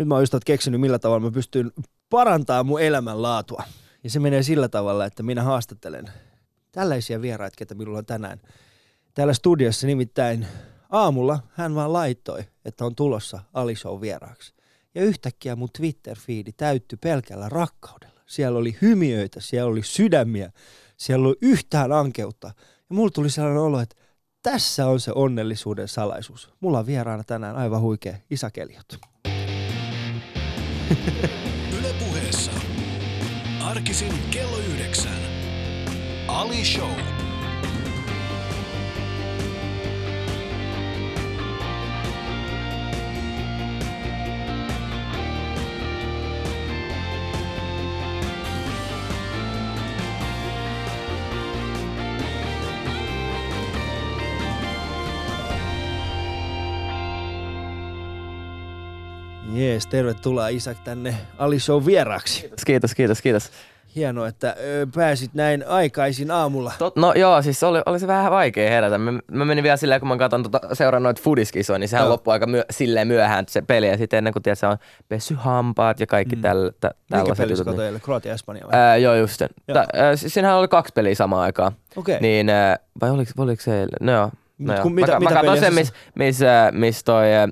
nyt mä oon just keksinyt, millä tavalla mä pystyn parantamaan mun elämänlaatua. Ja se menee sillä tavalla, että minä haastattelen tällaisia vieraita, ketä minulla on tänään täällä studiossa. Nimittäin aamulla hän vaan laittoi, että on tulossa Alishow vieraaksi. Ja yhtäkkiä mun Twitter-fiidi täyttyi pelkällä rakkaudella. Siellä oli hymiöitä, siellä oli sydämiä, siellä oli yhtään ankeutta. Ja mulla tuli sellainen olo, että tässä on se onnellisuuden salaisuus. Mulla on vieraana tänään aivan huikea Isa Keliot. Yle puheessa. Arkisin kello yhdeksän. Ali Show. Jees, tervetuloa Isak tänne Ali Show vieraaksi. Kiitos, kiitos, kiitos. Hienoa, että ö, pääsit näin aikaisin aamulla. Tot, no joo, siis oli, oli se vähän vaikea herätä. Mä, mä menin vielä silleen, kun mä katson tota, seuraan noita fudiskisoja, niin sehän Joo. loppui aika myö, silleen myöhään se peli. Ja sitten ennen kuin tiedät, se on pesy hampaat ja kaikki mm. tällä, tä, Mikä tällaiset peli jutut. Niin. teille? Kroatia Espanja vai? Ää, joo, just sen. Ta, ää, siinähän oli kaksi peliä samaan aikaan. Okei. Niin, ää, vai oliko, oliko se, no joo. No joo. kun mitä- mä, mitä mä katsoin sen, sä- missä mis, ää, mis toi ää,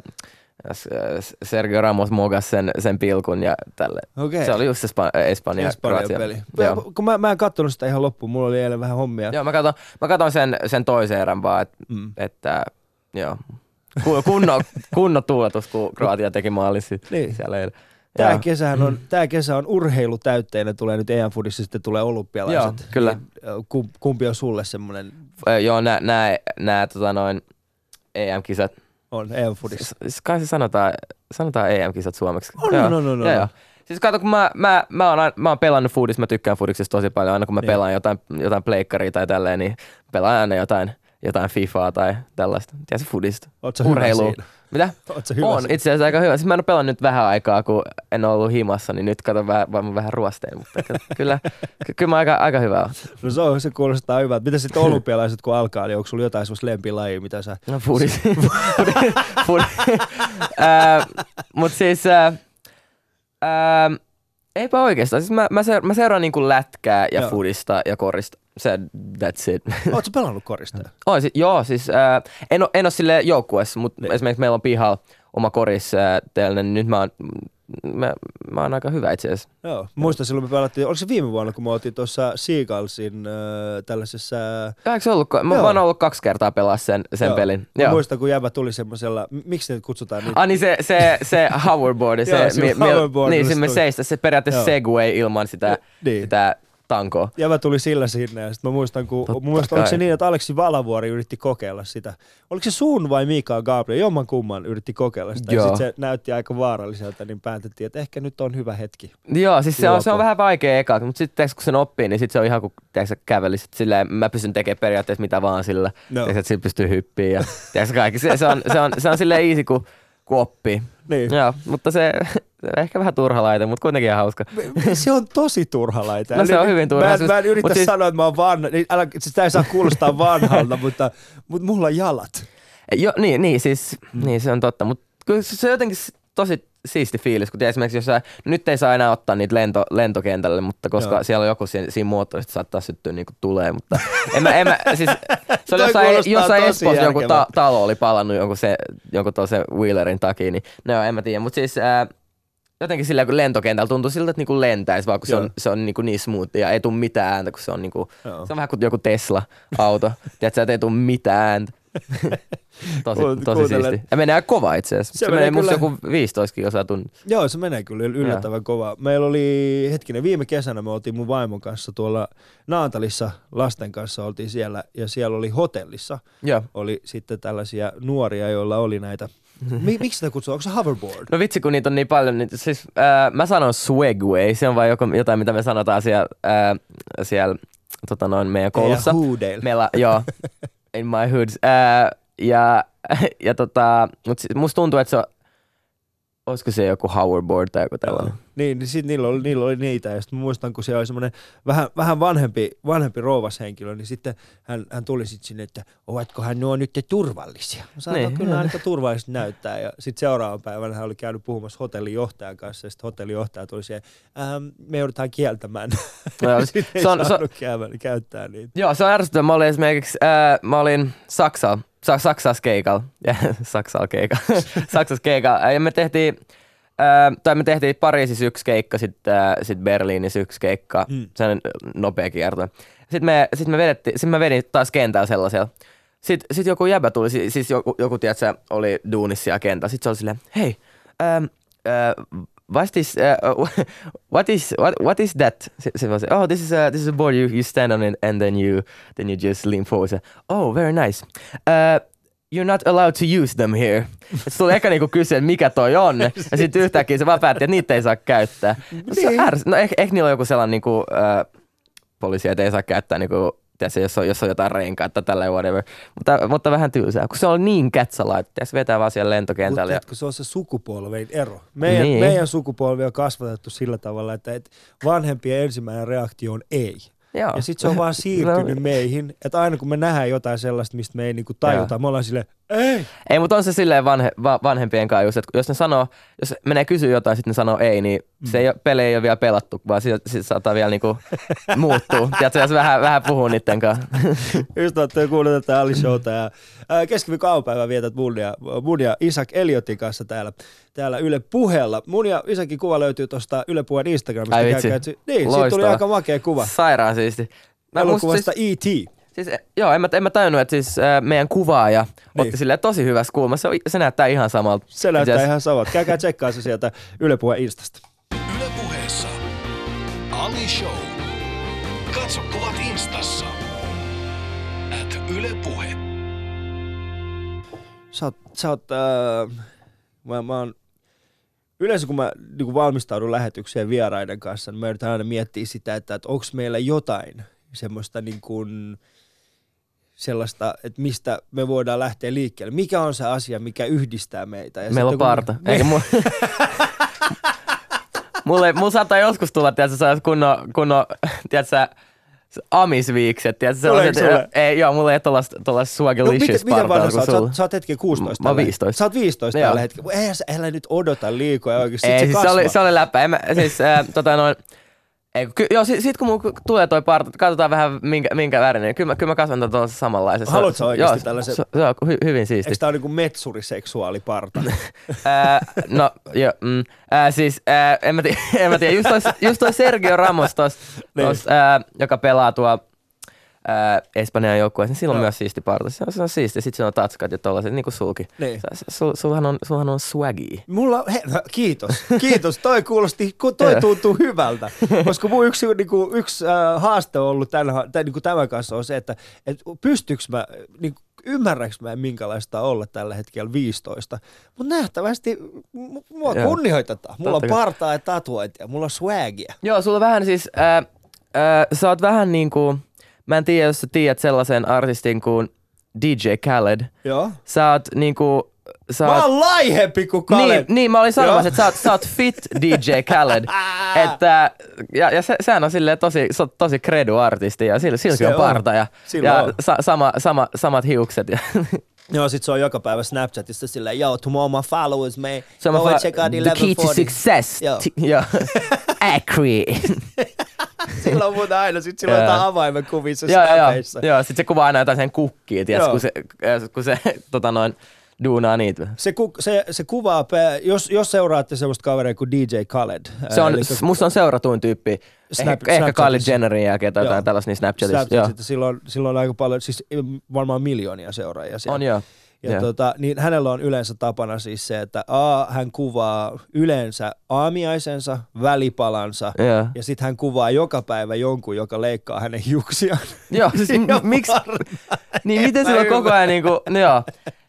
Sergio Ramos mogas sen, sen pilkun ja tälle. Okei. Se oli just Espa- Espanja, Espanjan Kroatia. peli. Joo. Kun mä, mä en kattonut sitä ihan loppuun, mulla oli eilen vähän hommia. Joo, mä katon, mä katon sen, sen toisen erän vaan, et, Mm. mm. että joo. Ku- Kunnon, kunnon tuuletus, kun Kroatia teki maalin Niin. siellä eilen. Tää, Joo. kesähän on, tää kesä on urheilutäytteinen, tulee nyt EM-fudissa, sitten tulee olympialaiset. Joo, kyllä. Niin, kumpi on sulle semmoinen, Joo, nää tota noin EM-kisat. On EM-fudissa? Kai se sanotaan, sanotaan EM-kisat suomeksi. On, Joo. on, on, on, Joo, joo. Siis kato, kun mä, mä, mä, oon, mä oon pelannut foodissa, mä tykkään foodiksesta tosi paljon. Aina kun mä Niin. pelaan jotain, jotain pleikkaria tai tälleen, niin pelaan aina jotain, jotain FIFAa tai tällaista. Tiedätkö foodista? Sä hyvä Urheilu. siinä? Mitä? Sä hyvä on itse asiassa aika hyvä. Siis mä en ole pelannut nyt vähän aikaa, kun en ole ollut himassa, niin nyt katon vähän, vaan vähän ruosteen, mutta ky- kyllä, ky- kyllä mä aika, aika hyvä on. No se, on, se kuulostaa hyvältä. Mitä sitten olympialaiset kun alkaa, niin onko sulla jotain semmoista lempilajia, mitä sä... No foodis. Food. Mutta siis, ää, ää, eipä oikeastaan. Siis mä, mä, seura- mä seuraan niinku lätkää ja Joo. foodista ja korista. Se, that's it. Sä pelannut korista? Oi, si- joo, siis ää, en, ole, en ole sille joukkueessa, mutta Niin. esimerkiksi meillä on pihalla oma koris ää, teillä, niin nyt mä oon, mä, mä oon aika hyvä itse asiassa. Joo. Muistan silloin me pelattiin, oliko se viime vuonna, kun me oltiin tuossa Seagullsin äh, tällaisessa... Eikö se ollut, mä, mä oon ollut kaksi kertaa pelaa sen, sen Joo. pelin. Joo. muistan, kun jäbä tuli semmoisella, miksi ne kutsutaan niitä? Ah niin se, se, se hoverboard, se, Joo, se hoverboard, niin mistä se me seistä, se periaatteessa Joo. segway ilman sitä, Niin. sitä tankoa. Jävä tuli sillä sinne ja sitten mä muistan, kun Totta mun mielestä, oliko se niin, että Aleksi Valavuori yritti kokeilla sitä. Oliko se sun vai Mika Gabriel? Jomman kumman yritti kokeilla sitä. Ja Joo. sitten se näytti aika vaaralliselta, niin päätettiin, että ehkä nyt on hyvä hetki. Joo, siis se on, se on vähän vaikea eka, mutta sitten kun sen oppii, niin sitten se on ihan kuin sä kävelisit silleen, mä pystyn tekemään periaatteessa mitä vaan sillä. No. No. että sillä pystyy hyppiä ja tiedätkö, kaikki. Se, se, on, se, on, se on silleen easy, kun, kun oppii. Niin. Joo, mutta se, ehkä vähän turha laite, mutta kuitenkin ihan hauska. Se on tosi turha laite. No se on hyvin turha. Mä, en- Siis- mä en yritä siis- sanoa, että mä oon vanha. Niin älä, siis tää ei saa kuulostaa vanhalta, mutta, mutta mulla on jalat. Jo, niin, niin, siis, niin se on totta, mutta kyllä se on jotenkin tosi siisti fiilis, kun esimerkiksi jos sä, no nyt ei saa enää ottaa niitä lento, lentokentälle, mutta koska Joo. Siellä on joku siinä, siinä moottorista saattaa syttyä niin kuin tulee, mutta en mä, en mä, siis, se oli jossain, jossain Espoossa joku ta, talo oli palannut jonkun, se, jonkun toisen wheelerin takia, niin no en mä tiedä, mutta siis ää, jotenkin sillä kun lentokentällä tuntuu siltä, että niinku lentäisi, vaan kun se Joo. on, se on niinku niin smooth ja ei tule mitään ääntä, kun se on, niinku, Joo. se on vähän kuin joku Tesla-auto. Tiedätkö, että ei tule mitään ääntä. tosi, Kuuntele- tosi siisti. Ja menee kova itse asiassa. Se Se, se menee menee musta kyllä- joku 15 kilsaa tunnin. Joo, se menee kyllä yllättävän kovaa. Meillä oli, hetkinen, viime kesänä me oltiin mun vaimon kanssa tuolla Naantalissa lasten kanssa oltiin siellä ja siellä oli hotellissa. Joo. Oli sitten tällaisia nuoria, joilla oli näitä, Mi- miksi sitä kutsuu, onko se hoverboard? No vitsi, kun niitä on niin paljon, niin siis ää, mä sanon swagway, se on joku, jotain, mitä me sanotaan siellä, ää, siellä tota noin meidän koulussa. Huudeilla. Meillä, joo, in my hoods. Ää, ja, ja tota, mut siis musta tuntuu, että se on, olisiko se joku hoverboard tai joku tällainen. Niin, niin sit niillä oli, niillä oli niitä. Ja sitten muistan, kun siellä oli semmoinen vähän, vähän vanhempi, vanhempi rouvashenkilö, niin sitten hän, hän tuli sitten sinne, että ovatkohan nuo nyt turvallisia? Mä sanoin, Niin. niin. kyllä aika turvallisesti näyttää. Ja sitten seuraavan päivänä hän oli käynyt puhumassa hotellijohtajan kanssa, ja sitten hotellijohtaja tuli siihen, ähm, me joudutaan kieltämään. Joo, sitten ei se on- se- saanut käydä- käyttää niitä. Joo, se on ärsyttävää. Mä olin esimerkiksi, ää, mä olin Saksalla, Sa- Saksassa keikalla, Saksalla keikalla, Saksassa keikalla, ja me tehtiin, tai me tehtiin Pariisissa yksi keikka, sitten sit Berliinissä yksi keikka, mm. Sellainen nopea kierto. Sitten me, sit me, vedettiin, sit mä vedin taas kentällä sellaisella. Sitten sit joku jäbä tuli, si- siis joku, joku tiedätkö, oli duunissa siellä kentällä. Sitten se oli silleen, hei, ähm, äh, what is, uh, what is, what, what is that? Se, se så, oh, this is a, this is a board you, you stand on it and then you, then you just lean forward. Oh, very nice. Uh, you're not allowed to use them here. Et se tuli eka niinku kysyä, että mikä toi on. Ja sitten yhtäkkiä se vaan päätti, että niitä ei saa käyttää. No, se on Niin. ärs- no ehkä, ehkä niillä on joku sellainen niinku, uh, poliisi, että ei saa käyttää niinku, tiedätkö, jos, on, jos on jotain renkaita tai tällä whatever. Mutta, mutta vähän tylsää, kun se on niin kätsälaitteja. Se vetää vaan siellä Mutta lentokentällä. Ja, tiedätkö, se on se sukupolven ero. Meidän, Niin. meidän sukupolvi on kasvatettu sillä tavalla, että, että vanhempien ensimmäinen reaktio on ei. Joo. Ja sitten se on vaan siirtynyt meihin, että aina kun me nähdään jotain sellaista, mistä me ei niinku tajuta, Joo. me ollaan silleen, ei. Ei, mutta on se silleen vanhe, va, vanhempien kanssa just, että jos ne sanoo, jos menee kysyä jotain, sitten ne sanoo ei, niin se ei, ole- peli ei ole vielä pelattu, vaan siitä, siitä saattaa vielä niinku muuttua. Tiedätkö, jos vähän, vähän puhuu niiden kanssa. Just olette kuunnelleet tätä Ali Showta ja ää, keskiviikon vietät mun ja, mun ja Isak Eliotin kanssa täällä, täällä Yle Puheella. Mun ja Isakin kuva löytyy tuosta Yle Puheen Instagramista. Ai vitsi. etsi- Niin, siitä tuli Loistava. aika makea kuva. Sairaan siisti. Mä Elokuvasta siis, E.T. siis, joo, en mä, en mä tajunnut, että siis äh, meidän kuvaaja niin. otti silleen tosi hyvässä kulmassa. Se, se näyttää ihan samalta. Se näyttää Itse asiassa- ihan samalta. Käykää tsekkaa se sieltä Yle Puheen Instasta. Ylepuheessa Ali Show. Katso kuvat instassa. At Yle Puhe. Sä oot, sä oot äh, mä, mä oon, yleensä kun mä niin valmistaudun lähetykseen vieraiden kanssa, niin mä yritän aina miettiä sitä, että, että onko meillä jotain semmoista niin kuin, sellaista, että mistä me voidaan lähteä liikkeelle. Mikä on se asia, mikä yhdistää meitä? Ja Meillä on parta. Eikä mu... mulle, mulla saattaa joskus tulla, tiedätkö, sellaiset kunnon, kunnon tiedätkö, amisviikset, tiedätkö, sellaiset, sulle? ei, joo, mulla ei tollaista, No, miten, swagalicious miten vanha partaa sä kuin oot? Sä, sulla. oot? sä oot hetken 16 Mä oon tällä 15. Sä oot 15 Joo. tällä hetkellä. Eihän sä, älä nyt odota liikoja oikeasti. Ei, se, siis se, oli, se oli läppä. En mä, siis, äh, tota noin, ei, ky, joo, sit, sit kun mulla tulee toi parta, katsotaan vähän minkä, minkä värinen, niin kyllä mä, kyllä mä kasvan tuollaisessa samanlaisessa. Haluatko sä oikeesti joo, tällaisen? Se, se on hy, hyvin siisti. Eikö tää ole niinku metsuriseksuaaliparta? Ää, no, joo, mm, ää, siis, ää, en, mä tiedä, en mä tiedä, just toi, just toi Sergio Ramos tos, Niin. tos, ää, joka pelaa tuo ää, Espanjan joukkueessa, niin sillä on Joo. myös siisti parta. Se on, se on siisti, sit siinä on tatskat ja tollaset, niin kuin sulki. Niin. Sul, sulhan, on, sulhan on swaggy. Mulla, he, kiitos, kiitos. Toi kuulosti, toi tuntuu hyvältä. Koska mun yksi, niinku, yksi äh, haaste on ollut tämän, tämän, niinku tämän kanssa on se, että et pystyykö mä, niinku, ymmärränkö mä minkälaista on olla tällä hetkellä 15. Mutta nähtävästi mua Joo. kunnioitetaan. Mulla Totta on partaa ja tatuointia, mulla on swagia. Joo, sulla vähän siis, ää, ää, sä oot vähän niinku, mä en tiedä, jos sä tiedät sellaisen artistin kuin DJ Khaled. Joo. Sä oot niinku, sä Mä oot, oon laihempi kuin Kale. Niin, niin, mä olin sanomassa, että sä oot, sä oot fit DJ Khaled. että, ja, ja se, sehän on silleen tosi, tosi credo-artisti ja sillä, silläkin Se on on. parta ja, Sillä ja on. sa, sama, sama, samat hiukset. Ja, Joo, sit se on joka päivä Snapchatissa silleen, yo, to all my followers, man. so Go mä and check out the key to 1140. success. Joo. T- Joo. On muuten aina, sit sillä on jotain avaimen kuvissa joo, Snapeissa. joo, sit se kuvaa aina jotain sen kukkiin, Joo. kun se, äh, kun se tota noin, duunaa niitä. Se, ku, se, se kuvaa, jos, jos seuraatte sellaista kaveria kuin DJ Khaled. Se on, eli musta on seuratuin tyyppi. Snap- ehkä, ehkä Kylie Snapchatissa. Jennerin jälkeen tai jotain tällaista niin Snapchatissa. Snapchat, Joo. sitten silloin, silloin on aika paljon, siis varmaan miljoonia seuraajia siellä. On joo. Ja Joo. tota, niin hänellä on yleensä tapana siis se, että A, hän kuvaa yleensä aamiaisensa, välipalansa, Joo. ja sitten hän kuvaa joka päivä jonkun, joka leikkaa hänen hiuksiaan. Joo, siis m- miksi? Niin miten sillä on koko ajan niinku, no joo.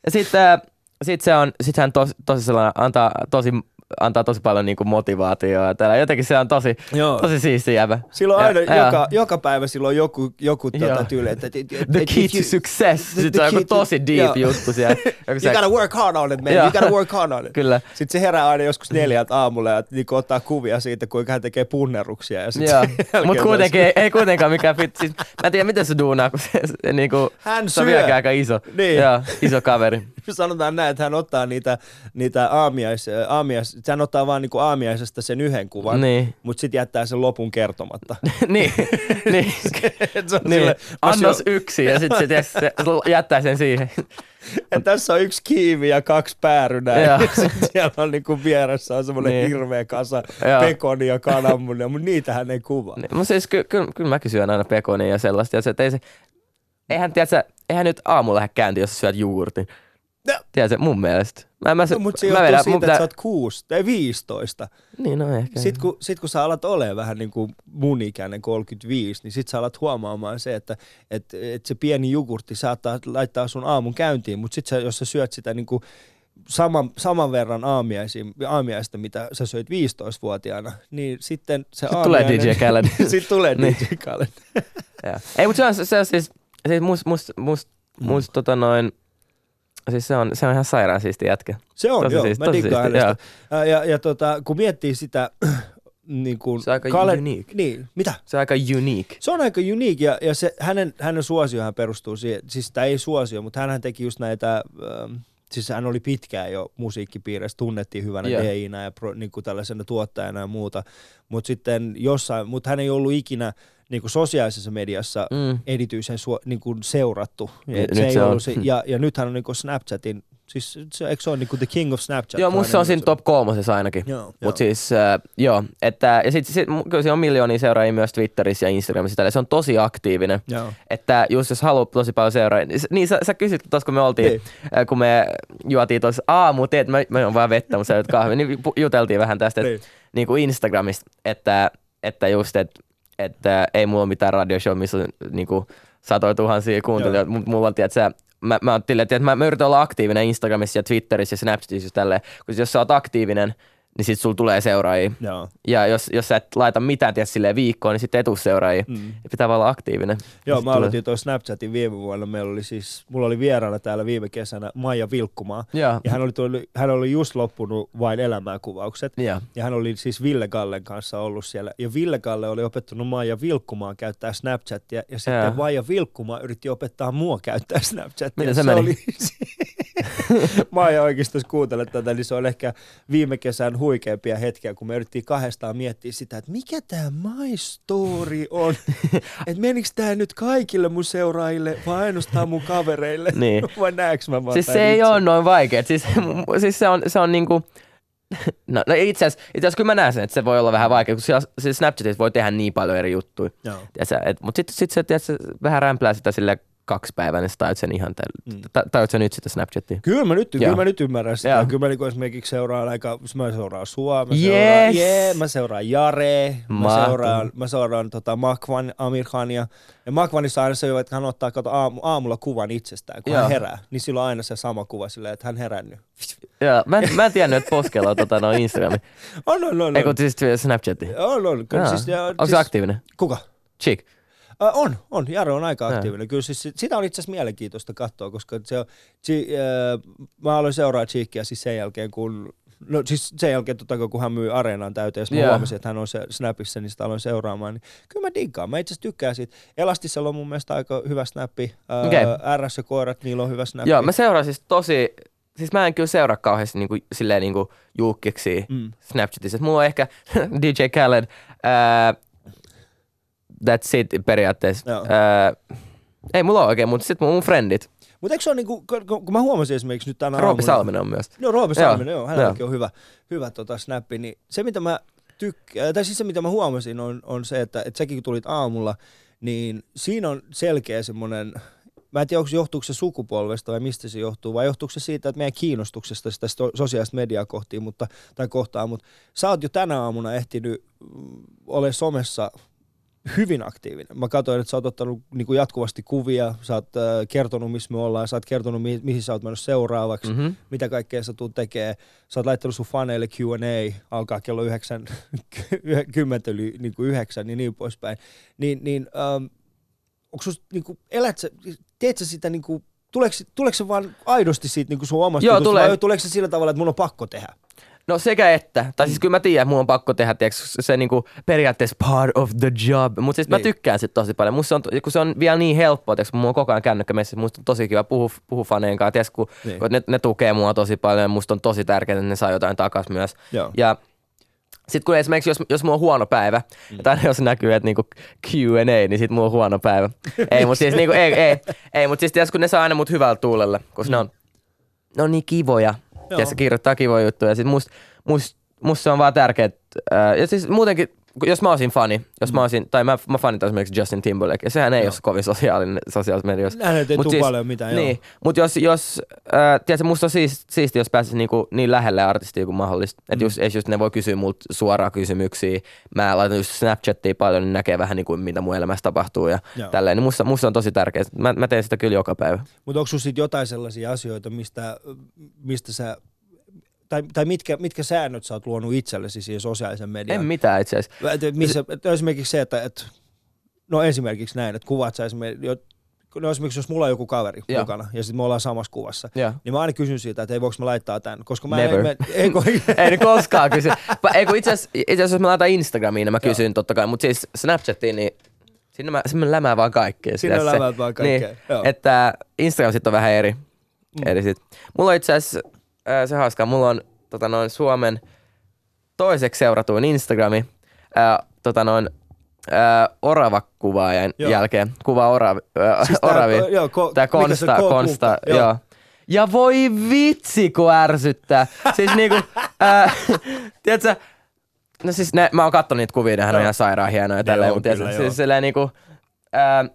Ja sitten sit se on, sit hän tos, tosi sellainen, antaa tosi antaa tosi paljon niinku motivaatiota. Täällä jotenkin se on tosi, Joo. tosi siisti jäbä. Silloin aina, ja- joka, joka päivä silloin joku, joku tota tyyli, että... The key to success. the- Sitten the se on joku to- tosi deep Joo. juttu siellä. Joku You gotta work hard on it, man. You gotta work hard on it. Kyllä. Sitten se herää aina joskus neljältä aamulla ja niin ottaa kuvia siitä, kuinka hän tekee punneruksia. Ja sit Joo, taas- kuitenkin ei, ei kuitenkaan mikään fit. Siis, mä en tiedä, miten se duunaa, kun se, se, niinku, Hän se on syö. vieläkin aika iso. Niin. Joo, iso kaveri. Sanotaan näin, että hän ottaa niitä, niitä aamiais, aamiais, hän ottaa vaan niinku aamiaisesta sen yhden kuvan, Niin. mutta sitten jättää sen lopun kertomatta. niin, niin. Se on niin. sille- Annos syön- yksi ja sitten se, tiiäks, se jättää sen siihen. Et tässä on yksi kiivi ja kaksi päärynää. Ja sitten siellä on niinku vieressä on semmoinen Niin. hirveä kasa Joo. pekonia ja kananmunia, mutta niitähän ei kuvaa. Niin, mutta siis kyllä ky, ky, mäkin syön aina pekonia ja sellaista. Ja se, ei se, eihän, tiedätkö, eihän nyt aamulla lähde käyntiin, jos syöt jogurtin. No. Tiedätkö, mun mielestä. Mä, mä, No, mutta se mä johtuu vedän- siitä, mun että sä oot kuusi tai 15. Niin, no ehkä. Sitten kun, sit kun sä alat olemaan vähän niin kuin mun ikäinen 35, niin sit sä alat huomaamaan se, että et, et se pieni jogurtti saattaa laittaa sun aamun käyntiin, mutta sitten jos sä syöt sitä niin kuin saman, saman verran aamiaista, mitä sä söit 15-vuotiaana, niin sitten se Sitten tulee. DJ Khaled. sitten tulee Niin. DJ Khaled. Ei, mutta se on, se on siis, siis must, must, must, must tota noin, siis se on, se on ihan sairaan siisti jätkä. Se on, Tosi joo. siisti, mä siisti, hänestä. Ja, ja, ja tota, kun miettii sitä, niin kuin Se on aika unique. Niin, mitä? Se on aika unique. Se on aika unique ja, ja se, hänen, hänen suosiohan perustuu siihen, siis tämä ei suosio, mutta hän teki just näitä, ähm, siis hän oli pitkään jo musiikkipiirissä, tunnettiin hyvänä Joo. yeah. DJnä ja pro, niin kuin tällaisena tuottajana ja muuta, mutta sitten jossain, mutta hän ei ollut ikinä niin kuin sosiaalisessa mediassa Mm. erityisen suo, niin kuin seurattu. Ja Et nyt se ei se on. ollut se, ja, ja nythän on niin kuin Snapchatin, siis se, eikö se ole niin kuin the king of Snapchat? Joo, musta se on siinä top kolmosessa ainakin. Joo, joo. Mutta siis, äh, joo, että, ja sitten sit, kyllä siinä on miljoonia seuraajia myös Twitterissä ja Instagramissa, tällä. se on tosi aktiivinen. Joo. Että just jos haluat tosi paljon seuraajia, niin, niin sä, sä kysyt tuossa, kun me oltiin, Niin. äh, kun me juotiin tuossa aamu, teet, mä, mä oon vaan vettä, mutta sä kahvi, niin juteltiin vähän tästä, Niin. niin kuin Instagramista, että, että just, että, että ei mulla ole mitään radioshow, missä on niin kuin satoja tuhansia kuuntelijoita, mutta mulla on, tiedätkö, mä, mä, oon että mä, mä yritän olla aktiivinen Instagramissa ja Twitterissä ja Snapchatissa ja tälleen, koska jos sä oot aktiivinen, niin sit sulla tulee seuraajia. Joo. Ja jos, jos sä et laita mitään tiedä, silleen viikkoon, niin sitten ei tule seuraajia. Mm. Ja pitää vaan olla aktiivinen. Joo, mä aloitin tuon Snapchatin viime vuonna. Meillä oli siis, mulla oli vieraana täällä viime kesänä Maija Vilkkumaa. Joo. Ja hän oli, tullut, hän oli just loppunut vain elämääkuvaukset. Joo. Ja hän oli siis Ville Gallen kanssa ollut siellä. Ja Ville Galle oli opettanut Maija Vilkkumaan käyttää Snapchatia. Ja sitten Joo. Maija Vilkkumaa yritti opettaa mua käyttää Snapchatia. Miten se meni? Oli, Maija oikeasti jos kuuntelet tätä, niin se on ehkä viime kesän huikeimpia hetkiä, kun me yritettiin kahdestaan miettiä sitä, että mikä tämä My Story on. että menikö tämä nyt kaikille mun seuraajille vai ainoastaan mun kavereille? Niin. vai näekö mä vaan Siis se ei itse? ole noin vaikea. Siis, siis se on, se on niinku... No, no itse asiassa, itse asiassa kyllä mä näen sen, että se voi olla vähän vaikea, kun siellä, siis Snapchatissa voi tehdä niin paljon eri juttuja. Mutta sitten sit se tiedätkö, vähän rämplää sitä sille kaksi päivää, niin sä tajut sen ihan, täl- Mm. ta- tajut sä nyt sitä Snapchatia? Kyllä mä nyt, kyllä mä nyt ymmärrän sitä. Joo. Kyllä mä niinku esimerkiksi seuraan aika, mä seuraan sua, mä Yes! seuraan, yeah, mä seuraan Jare, mä Mahtavaa. seuraan, mä seuraan tota Makvan, Amir Khania. Ja Makvanissa aina se, että hän ottaa kato aamu, aamulla kuvan itsestään, kun Joo. hän herää. Niin silloin aina se sama kuva silleen, että hän herännyt. Joo, mä en, mä en tiennyt, että Poskella on tota, no Instagrami. On, on, on. Ei on. kun siis Snapchatti. On, on. Kyllä, siis, ja, Onko siis, se aktiivinen? Kuka? Chick. Äh, on, on. Jaro on aika aktiivinen. Kyllä siis sit- sitä on itse asiassa mielenkiintoista katsoa, koska se on, Chi, äh, mä aloin seuraa Cheekia siis sen jälkeen, kun No siis sen jälkeen, tota, kun hän myy areenan täyteen, ja mä Joo. huomasin, että hän on se Snapissa, niin sitä aloin seuraamaan. Niin kyllä mä diggaan. Mä itse asiassa tykkään siitä. Elastisella on mun mielestä aika hyvä snappi. Ää, Okei. RS ja koirat, niillä on hyvä snappi. Joo, mä seuraan siis tosi, siis mä en kyllä seuraa kauheasti niinku, silleen niinku julkiksi Mm. Snapchatissa. Et Mulla on ehkä DJ Khaled, ää, that's it periaatteessa. Joo. Ää, ei mulla ole oikein, mutta sitten mun friendit. Mutta eikö se ole niinku, kun, kun mä huomasin esimerkiksi nyt tänä Roopi aamuna- Salminen on myös. Joo, Roope Salminen, joo, hänelläkin joo. on hyvä, hyvä tota snappi. Niin se, mitä mä tykkään, tai siis se, mitä mä huomasin, on, on se, että, että säkin kun tulit aamulla, niin siinä on selkeä semmoinen, mä en tiedä, onko johtuuko se sukupolvesta vai mistä se johtuu, vai johtuuko se siitä, että meidän kiinnostuksesta sitä sosiaalista mediaa kohtiin, mutta, tai kohtaan, mutta sä oot jo tänä aamuna ehtinyt mm, ole somessa hyvin aktiivinen. Mä katsoin, että sä oot ottanut niin kuin jatkuvasti kuvia, sä oot äh, kertonut, missä me ollaan, sä oot kertonut, mi- mihin sä oot mennyt seuraavaksi, Mhm. mitä kaikkea sä tulet tekee. Sä oot laittanut sun faneille Q&A, alkaa kello 9, 10 yli niin kuin 9, niin niin poispäin. Niin, niin ähm, onko sus, niin kuin, elät sä, teet sä sitä niin kuin, Tuleeko, tuleeko se vaan aidosti siitä niin kuin sun omasta Joo, jutusta, tulee. vai tuleeko se sillä tavalla, että mun on pakko tehdä? No sekä että. Tai Mm. siis kyllä mä tiedän, että mun on pakko tehdä tiiäks, se niinku periaatteessa part of the job. Mutta siis mä Niin. tykkään sit tosi paljon. Musta se on, kun se on vielä niin helppoa, tiiäks, mulla on koko ajan kännykkä messissä. Musta on tosi kiva puhua, puhua faneen kanssa, tiiäks, kun, Niin. kun ne, ne, tukee mua tosi paljon. Ja musta on tosi tärkeää, että ne saa jotain takas myös. Joo. Ja sitten kun esimerkiksi, jos, jos mulla on huono päivä, mm. tai jos näkyy, että niinku Q&A, niin sit mulla on huono päivä. ei, mutta siis, niinku, ei, ei, ei, mut siis tiiäks, kun ne saa aina mut hyvällä tuulella, koska mm. ne, on, ne on niin kivoja. Ja se kirjoittaa kivoja juttuja. Ja sit must, must, musta se on vaan tärkeää. Ja siis muutenkin, jos mä olisin fani, jos mä olisin, tai mä, mä fanitan esimerkiksi Justin Timberlake, ja sehän ei ole kovin sosiaalinen sosiaalisessa mediassa. Näin, että ei Mut tuu siis- paljon mitään, joo. Niin, mutta jos, jos äh, tiedätkö, musta on siis, siisti, jos pääsisi niinku niin lähelle artistia kuin mahdollista. Mm. Että just, just ne voi kysyä multa suoraan kysymyksiä. Mä laitan just Snapchattiin paljon, niin näkee vähän niinku, mitä mun elämässä tapahtuu ja Joo. tälleen. Niin musta, musta on tosi tärkeää. Mä, mä teen sitä kyllä joka päivä. Mutta onko sinulla sitten jotain sellaisia asioita, mistä, mistä sä, tai, tai mitkä, mitkä säännöt sä oot luonut itsellesi siihen sosiaalisen median? En mitään itse asiassa. Missä, et esimerkiksi se, että, et, no esimerkiksi näin, että kuvat sä esimerkiksi, no esimerkiksi jos mulla on joku kaveri Joo. mukana ja sitten me ollaan samassa kuvassa, Joo. niin mä aina kysyn siitä, että ei voiko mä laittaa tämän, koska mä Never. en, mä, ei, kun, koskaan kysy. Ei kun itse asiassa, jos mä laitan Instagramiin, niin mä kysyn totta kai. Mutta siis Snapchatiin, niin sinne mä, sinne mä lämään vaan kaikkea. Sinne lämäät vaan kaikkea, Niin, joo. että Instagram sitten on vähän eri. Mm. eri sit. Mulla on itse asiassa, äh, se hauskaa, mulla on tota noin, Suomen toiseksi seuratuin Instagrami, äh, tota noin, äh, Orava-kuvaajan Joo. jälkeen. Kuvaa oravi, äh, Siis tää- oravi. joo, ko- Tää Konsta, K- Konsta, joo. joo. Ja voi vitsi, kun ärsyttää. siis niinku, äh, tiedätkö, no siis ne, mä oon kattonut niitä kuvia, nehän on ihan sairaan hienoja tälleen, on mutta siis silleen niinku, äh,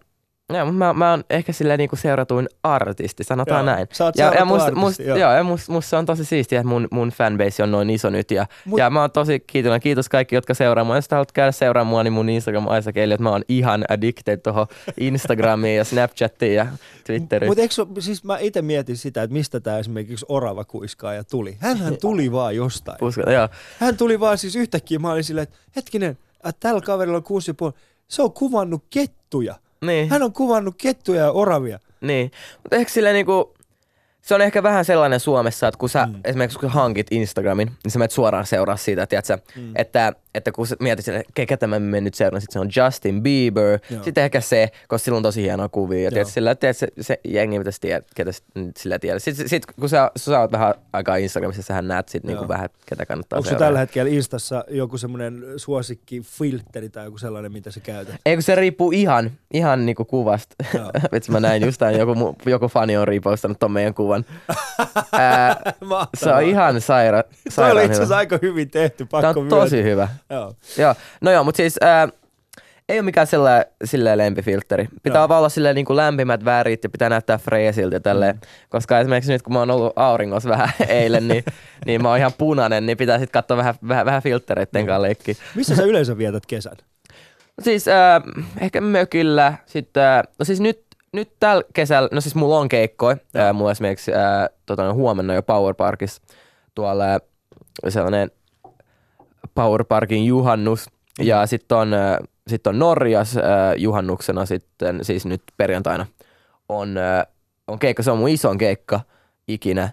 Joo, mä, mä oon ehkä silleen niinku seuratuin artisti, sanotaan Joo, näin. sä oot ja, ja musta, artisti, joo. joo. ja musta, se on tosi siistiä, että mun, mun fanbase on noin iso nyt. Ja, Mut- ja mä oon tosi kiitollinen. Kiitos kaikki, jotka seuraa mua. Jos haluat käydä seuraamaan mua, niin mun Instagram Isaac Elliot. Mä oon ihan addicted tuohon Instagramiin ja Snapchattiin ja Twitteriin. Mutta eikö, siis mä itse mietin sitä, että mistä tämä esimerkiksi orava kuiskaaja tuli. Hänhän tuli vaan jostain. Uskon, joo. Hän tuli vaan siis yhtäkkiä, mä olin silleen, että hetkinen, että tällä kaverilla on kuusi ja puoli. Se on kuvannut kettuja. Niin. Hän on kuvannut kettuja ja oravia. Niin, mutta ehkä silleen niinku, se on ehkä vähän sellainen Suomessa, että kun sä mm. esimerkiksi kun hankit Instagramin, niin sä menet suoraan seuraa siitä, tiedätkö, mm. että, että kun sä mietit, että ke- ketä mä menen nyt seuraan, sit se on Justin Bieber, Joo. sitten ehkä se, koska sillä on tosi hienoa kuvia, ja tiedätkö, sillä, tiedätkö, se, se jengi pitäisi tiedä, ketä nyt sillä tiedä. Sitten sit, kun sä, sä oot vähän aikaa Instagramissa, sähän näet sit niinku Joo. vähän, ketä kannattaa Onko se seurata. tällä hetkellä Instassa joku semmoinen suosikki filteri tai joku sellainen, mitä sä käytät? Ei kun se riippuu ihan, ihan niinku kuvasta. Vitsi mä näin just tämän, joku, joku fani on repostannut ton meidän kuvan. Ää, se on ihan saira, Toi oli itse asiassa aika hyvin tehty, Tämä pakko on tosi hyvä. Joo. Joo. No joo, mutta siis ää, ei ole mikään sellainen, silleen lempifiltteri. Pitää Joo. vaan olla silleen niin kuin lämpimät värit ja pitää näyttää freesiltä tälleen. Koska esimerkiksi nyt kun mä oon ollut auringossa vähän eilen, niin, niin mä oon ihan punainen, niin pitää sitten katsoa vähän, vähän, vähän filttereitten kanssa leikkiä. Missä sä yleensä vietät kesän? No siis äh, ehkä mökillä. Sitten, äh, no siis nyt, nyt tällä kesällä, no siis mulla on keikkoja. Äh, mulla esimerkiksi äh, tota, no, huomenna jo Power Parkissa tuolla äh, sellainen Power Parkin juhannus. Ja sitten on, äh, sit on Norjas äh, juhannuksena sitten, siis nyt perjantaina on, äh, on keikka. Se on mun ison keikka ikinä.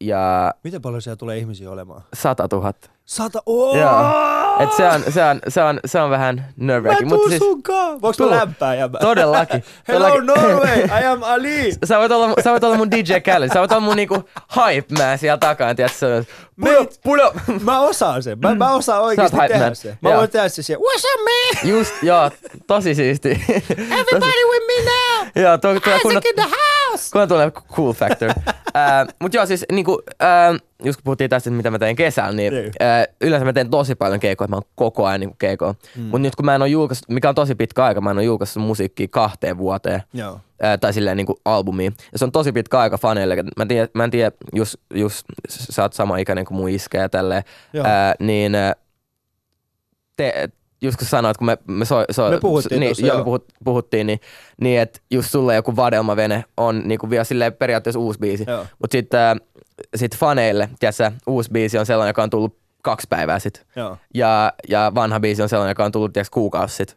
Ja Miten paljon siellä tulee ihmisiä olemaan? 100 000. Sata, oh! Joo. Et se, on, se, on, se, on, se on vähän nerve Mä tuun siis, sunkaan! Voinko Tuu. mä lämpää jäbä? Todellakin. Hello Todellakin. Norway, I am Ali! Sä voit, olla, sä voit olla mun DJ Khaled. Sä voit olla mun niinku hype man siellä takana. Tiedätkö, pull up. Mä osaan sen. Mä, mä osaan oikeesti tehdä man. sen. Mä Joo. voin tehdä sen siellä. What's up, man? Just, joo, tosi siisti. Everybody with me now! joo, tuo, tuo kunnon, Isaac in the house! kunnon tulee cool factor. Uh, mut joo, siis niinku, uh, just kun puhuttiin tästä, mitä mä teen kesällä, niin Niin. uh, yleensä mä teen tosi paljon keikoja, mä oon koko ajan niinku keikoa. Mm. Mut nyt kun mä en oo julkaissut, mikä on tosi pitkä aika, mä en oo julkaissut musiikkia kahteen vuoteen. Joo. ää, tai silleen niinku albumia. Ja se on tosi pitkä aika faneille. Mä en tiedä, mä en tiedä just, just sä oot sama ikäinen kuin mun iskä ja tälleen. Ää, niin ää, te, just kun sanoit, kun me, me, so, so, Me puhuttiin niin, tuossa, joo, puhut, puhuttiin, niin, niin että just sulle joku Vadelmavene on niinku vielä silleen periaatteessa uusi biisi. Mutta sitten äh, sit faneille, tiedätkö, uusi biisi on sellainen, joka on tullut kaksi päivää sitten. Ja, ja vanha biisi on sellainen, joka on tullut tiedätkö, kuukausi sitten.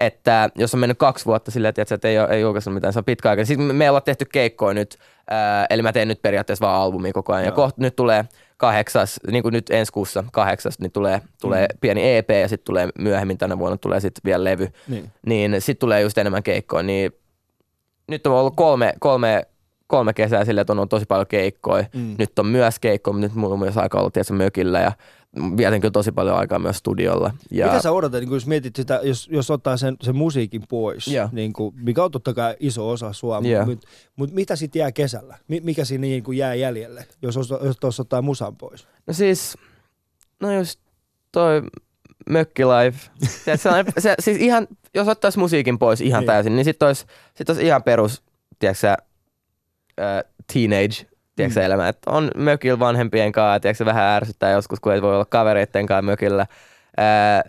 Että jos on mennyt kaksi vuotta silleen, tiedätkö, että ei, ei julkaissut mitään, se on pitkä aika. Sitten me, me ollaan tehty keikkoja nyt, ää, eli mä teen nyt periaatteessa vaan albumia koko ajan. Ja Joo. kohta nyt tulee kahdeksas, niin kuin nyt ensi kuussa kahdeksas, niin tulee, tulee Mm. pieni EP ja sitten tulee myöhemmin tänä vuonna tulee sitten vielä levy. Niin. Niin sitten tulee just enemmän keikkoja. Niin nyt on ollut kolme, kolme, kolme kesää silleen, että on ollut tosi paljon keikkoja. Mm. Nyt on myös keikkoja, mutta nyt mulla on myös aika olla tietysti mökillä ja vietän kyllä tosi paljon aikaa myös studiolla. Ja Mitä sä odotat, niin kun jos mietit sitä, jos, jos ottaa sen, sen musiikin pois, Joo. niin kuin, mikä on totta kai iso osa sua, Joo. mutta mut mitä sitten jää kesällä? Mi- mikä siinä niin kuin jää jäljelle, jos, os- jos tuossa ottaa musan pois? No siis, no just toi mökkilife. Se, se, se, siis ihan, jos ottaisi musiikin pois ihan Niin. täysin, niin sitten olisi, sit olisi ihan perus, tiedätkö sä, äh, teenage, tiedätkö Mm. elämä. Että on mökillä vanhempien kanssa, tiedätkö vähän ärsyttää joskus, kun ei voi olla kavereitten kanssa mökillä.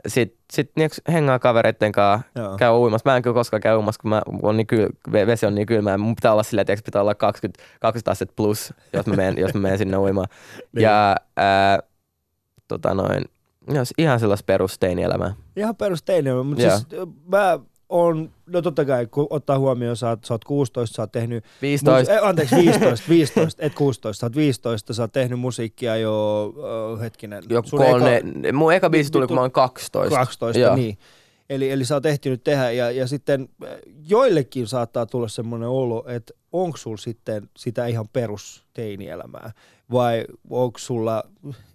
Sitten sit, niin hengaa kavereitten kanssa, Joo. käy uimassa. Mä en kyllä koskaan käy uimassa, kun mä, on niin kyl, ve- vesi on niin kylmä. Mun pitää olla silleen, että pitää olla 20, 20 astetta plus, jos mä menen, jos mä menen sinne uimaan. Niin. Ja ää, tota noin, jos ihan sellaista perusteinielämää. Ihan perusteinen, mutta siis mä on, no totta kai, kun ottaa huomioon, sä oot, sä oot 16, sä oot tehnyt, 15. Mus- eh, anteeksi, 15, 15, et 16, sä oot 15, sä oot tehnyt musiikkia jo, uh, hetkinen. Sun kolme, eka- mun eka biisi tuli, kun mä oon 12. 12, Joo. niin. Eli, eli sä oot ehtinyt tehdä ja, ja sitten äh, joillekin saattaa tulla semmoinen olo, että onko sulla sitten sitä ihan perusteinielämää vai onko sulla,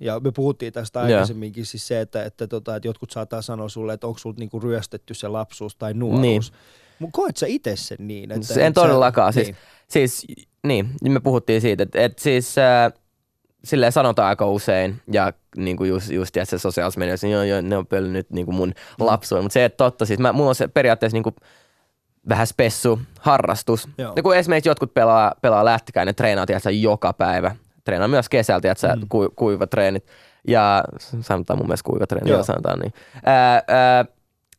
ja me puhuttiin tästä aikaisemminkin, siis se, että, että, tota, että jotkut saattaa sanoa sulle, että onko sulla niinku ryöstetty se lapsuus tai nuoruus. Niin. Mutta koet sä itse sen niin? Että, Se en että sä- todellakaan. Siis, Niin. siis, niin, niin me puhuttiin siitä, että, että siis äh, silleen sanotaan aika usein, ja niin kuin just, just tiedät, se sosiaalisessa mediassa, joo, joo, ne on pöllynyt niin kuin mun Mm. lapsuuden. Mutta se, että totta, siis mä, mulla on se periaatteessa niin kuin vähän spessu harrastus. Joo. Ja kun esimerkiksi jotkut pelaa, pelaa lähtikään, ne treenaa tiedätkö, joka päivä. Treenaa myös kesällä, tiedätkö, Mm. ku, kuivatreenit. Ja sanotaan mun mielestä kuivatreeni, Joo. joo. sanotaan niin. Ää, ää,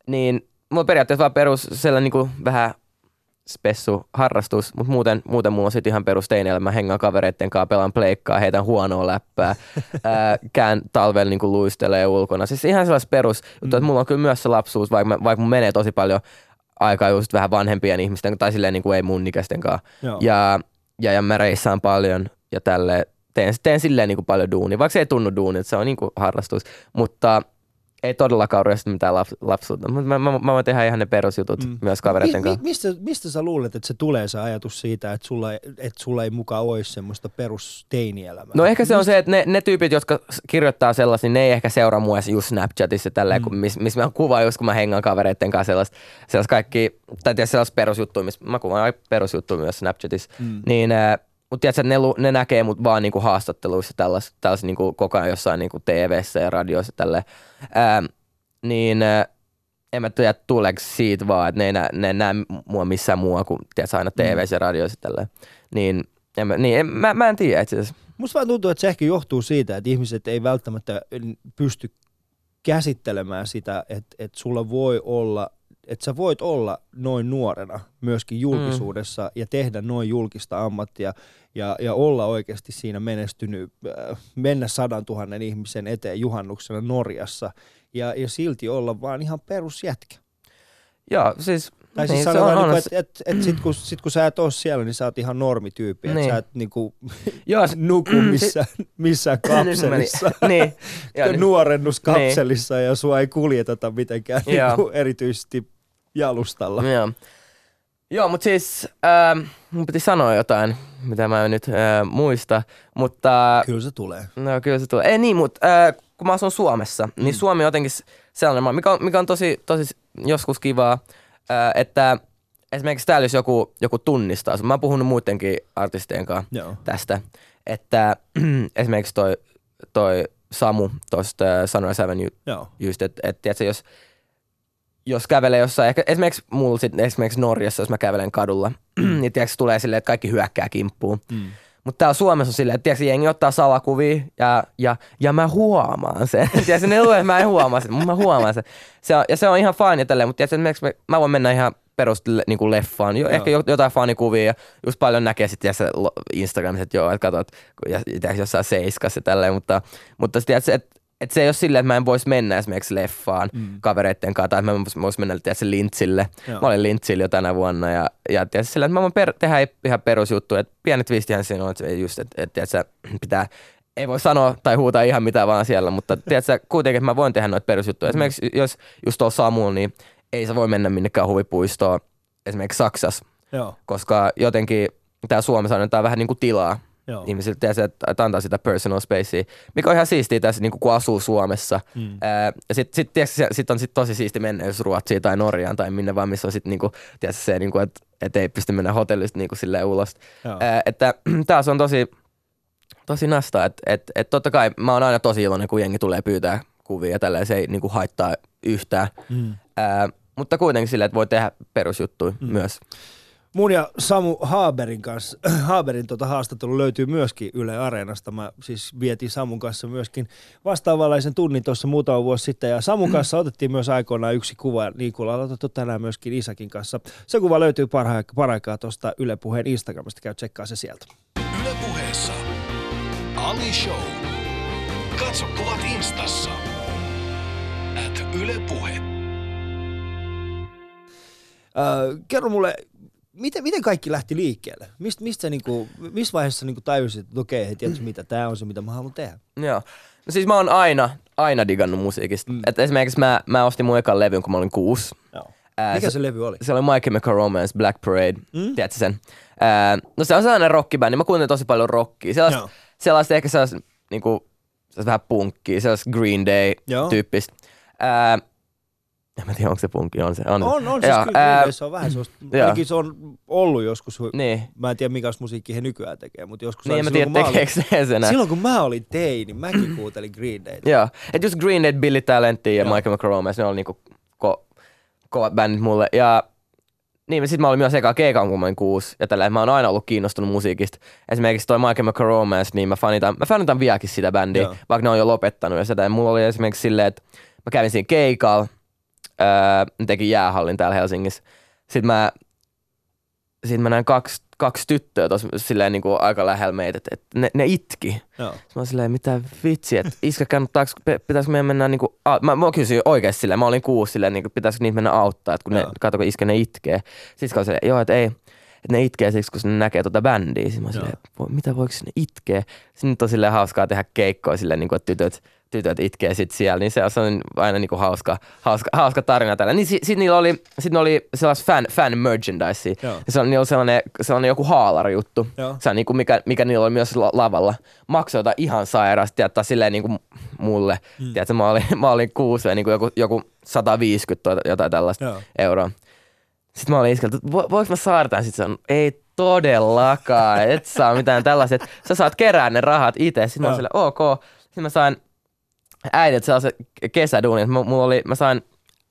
niin mulla on periaatteessa vaan perus sellainen niin kuin vähän spessu harrastus, mutta muuten, muuten mulla on sitten ihan perusteineillä. Mä hengaan kavereitten kanssa, pelaan pleikkaa, heitän huonoa läppää, ää, kään talvella niin luistelee ulkona. Siis ihan sellaista perus, mm. että mulla on kyllä myös se lapsuus, vaikka, mä, vaikka mun menee tosi paljon aikaa just vähän vanhempien ihmisten, tai silleen niin kuin ei mun ikäisten kanssa. Joo. Ja, ja, ja mä reissaan paljon ja tälle teen, teen silleen niin kuin paljon duunia, vaikka se ei tunnu duunilta, se on niin kuin harrastus, mutta ei todellakaan ryöstä mitään laps, lapsuutta. Mutta mä, mä, mä, voin tehdä ihan ne perusjutut mm. myös kavereiden mi, mi, kanssa. mistä, mistä sä luulet, että se tulee se ajatus siitä, että sulla, ei- että sulla ei mukaan olisi semmoista perusteinielämää? No ehkä se on se, että ne, ne tyypit, jotka kirjoittaa sellaisia, niin ne ei ehkä seuraa mua edes just Snapchatissa tälleen, mm. missä mis mä kuvaan just kun mä hengaan kavereitten kanssa sellaista, sellaista kaikki, tai sellaista perusjuttuja, missä mä kuvaan perusjuttuja myös Snapchatissa, mm. niin äh, mutta tiedätkö, ne, ne näkee mut vaan niinku haastatteluissa tällais, tällais niinku koko ajan jossain niinku TV-ssä ja radioissa tälleen. Ähm, niin äh, en mä tiedä, tuleeko siitä vaan, että ne ei nä, ne näe mua missään muualla kuin tiedätkö, aina TV ja radioissa tälleen. Niin, en mä, niin en, mä, mä en tiedä itse asiassa. Musta vaan tuntuu, että se ehkä johtuu siitä, että ihmiset ei välttämättä pysty käsittelemään sitä, että, että sulla voi olla, että sä voit olla noin nuorena myöskin julkisuudessa mm. ja tehdä noin julkista ammattia ja, ja olla oikeasti siinä menestynyt, äh, mennä sadan tuhannen ihmisen eteen juhannuksena Norjassa ja, ja silti olla vaan ihan perusjätkä. Joo, siis, Tai siis niin, sanotaan, on, niin että et, et, et sit, kun, sit kun sä et ole siellä, niin sä oot ihan normityyppi, että Niin. sä et niinku, Joo, se- nuku missään, missään kapselissa. niin. Nyt- nuorennuskapselissa ja sua ei kuljeteta mitenkään niinku, erityisesti jalustalla. Joo. Joo, mutta siis ähm, mun piti sanoa jotain, mitä mä en nyt äh, muista, mutta Kyllä se tulee. no kyllä se tulee. Ei niin, mutta äh, kun mä asun Suomessa, mm. niin Suomi on jotenkin sellainen maa, mikä on, mikä on tosi, tosi joskus kivaa, äh, että esimerkiksi täällä jos joku, joku tunnistaa, mä oon puhunut muidenkin artistien kanssa Joo. tästä, että esimerkiksi toi, toi Samu tuosta Sunrise Avenue Joo. just, että et, tiedätkö, jos, jos kävelee jossain, ehkä esimerkiksi mulla sit, esimerkiksi Norjassa, jos mä kävelen kadulla, niin tiedätkö, tulee silleen, että kaikki hyökkää kimppuun. Mm. Mutta täällä Suomessa on silleen, että tiedätkö, jengi ottaa salakuvia ja, ja, ja mä huomaan sen. tiedätkö, ne luulee, että mä en huomaa sen, mutta mä huomaan sen. Se on, ja se on ihan fine tälleen, mutta tiedätkö, esimerkiksi mä, mä voin mennä ihan perus niin leffaan, jo, ehkä jo- jotain fanikuvia ja just paljon näkee sitten Instagramissa, että joo, että katsot ja, tiedätkö, jossain seiskassa ja tälleen, mutta, mutta tiedätkö, että et se ei ole silleen, että mä en voisi mennä esimerkiksi leffaan mm. kavereitten kanssa, tai että mä vois- vois mennä tiedätkö, lintsille. Joo. Mä olin lintsillä jo tänä vuonna, ja, ja tiedätkö, silleen, että mä voin per, tehdä ihan perusjuttuja, että pienet twistihän siinä on, että se just, että, että tiedätkö, pitää ei voi sanoa tai huutaa ihan mitään vaan siellä, mutta tiedätkö, kuitenkin että mä voin tehdä noita perusjuttuja. Esimerkiksi jos just tuolla Samulla, niin ei se voi mennä minnekään huvipuistoon esimerkiksi Saksassa, Joo, koska jotenkin tää Suomessa annetaan vähän niin kuin tilaa joo. ihmisille, tiedätkö, että että antaa sitä personal spacea, mikä on ihan siistiä tässä, niin kun asuu Suomessa. Mm. Ää, ja sitten sit, tiedätkö, sit on sit tosi siisti mennä jos Ruotsiin tai Norjaan tai minne vaan, missä on sitten niinku, tiedätkö, se, niinku, että et ei pysty mennä hotellista niinku, silleen ulos. Joo. Ää, että taas on tosi, tosi nastaa, että et, et totta kai mä oon aina tosi iloinen, kun jengi tulee pyytää kuvia ja tälleen, se ei niinku, haittaa yhtään. Mm. Ää, mutta kuitenkin silleen, että voi tehdä perusjuttuja mm. myös. Mun ja Samu Haaberin kanssa, Haaberin tota haastattelu löytyy myöskin Yle Areenasta. Mä siis vietin Samun kanssa myöskin vastaavanlaisen tunnin tuossa muutama vuosi sitten. Ja Samun kanssa otettiin myös aikoinaan yksi kuva, niin kuin ollaan otettu tänään myöskin Isakin kanssa. Se kuva löytyy parha- paraikaa tuosta Yle Puheen Instagramista, käy tsekkaa se sieltä. Yle puheessa. Ali Show. Katso kuvat instassa. At Yle Puhe. Öö, kerro mulle, miten, miten kaikki lähti liikkeelle? Mist, mistä niinku, missä vaiheessa niinku tajusit, että okei, hei, tiedätkö mitä, tämä on se, mitä mä haluan tehdä? Joo. No siis mä oon aina, aina digannut musiikista. Mm. Et esimerkiksi mä, mä ostin mun ekan levyn, kun mä olin kuusi. Joo. Ää, Mikä se, se levy oli? se oli My Chemical Romance, Black Parade, mm. tiedätkö sen? Ää, no se on sellainen rockibändi, mä kuuntelin tosi paljon rockia. Sellaista, Joo. sellaista ehkä sellaista, niinku, sellaista vähän punkkia, sellaista Green Day Joo. tyyppistä. Ää, en mä tiedä, onko se punkki, on se. On, On, on siis Joo, kyllä, ää, se on vähän sellaista, ainakin se on ollut joskus, Niin, mä en tiedä mikä musiikki he nykyään tekee, mutta joskus niin mä tiedä, silloin, kun mä tekeekö se sen. silloin kun mä olin teini, mäkin kuuntelin Green Dayta. Joo, että just Green Day, Billy Talent ja. My Chemical Romance, ne oli niinku ko- kovat bändit mulle. Ja niin, sit mä olin myös eka keikan, kun mä olin kuusi. Ja tällä mä oon aina ollut kiinnostunut musiikista. Esimerkiksi toi Chemical Romance, niin mä fanitan, mä fanitan vieläkin sitä bändiä, Joo. vaikka ne on jo lopettanut. Ja sitä, ja mulla oli esimerkiksi silleen, että mä kävin siinä keikalla, öö, mä tekin jäähallin täällä Helsingissä. Sitten mä, sit mä näin kaksi, kaksi tyttöä tuossa silleen niin kuin aika lähellä meitä, että, että ne, ne itki. Joo. Sitten mä silleen, mitä vitsi, että iskä kannattaako, pitäisikö meidän mennä niinku, au- mä, mä kysyin oikeasti silleen, mä olin kuusi silleen, niinku, pitäisikö niitä mennä auttaa, että kun ne, Joo. kato kun iskä ne itkee. Sitten on silleen, joo, että ei, että ne itkee siksi, kun ne näkee tuota bändiä. Sitten mä silleen, voi, mitä voiko ne itkeä? Sitten on silleen hauskaa tehdä keikkoja silleen, niinku, että tytöt, tytöt itkee sit siellä, niin se on aina niinku hauska, hauska, hauska tarina tällä. Niin sitten sit niillä oli, sit oli sellaista fan, fan merchandise. Se on, niillä oli sellainen, sellainen joku haalari juttu. Joo. Se on niinku mikä, mikä niillä oli myös la- lavalla. Maksoi jotain ihan sairaasti, tiedätkö, silleen niinku mulle. Mm. Tiedätkö, mä olin, mä olin kuusi ja niinku joku, joku 150 tai jotain tällaista Joo. euroa. Sitten mä olin iskeltä, että vo, voinko mä saada tämän? Sitten se on, ei todellakaan, et saa mitään tällaista. että Sä saat kerää ne rahat itse. Sitten mä olin silleen, ok. Sitten mä sain äidiltä sellaisen kesäduunin, että mu- mulla oli, mä sain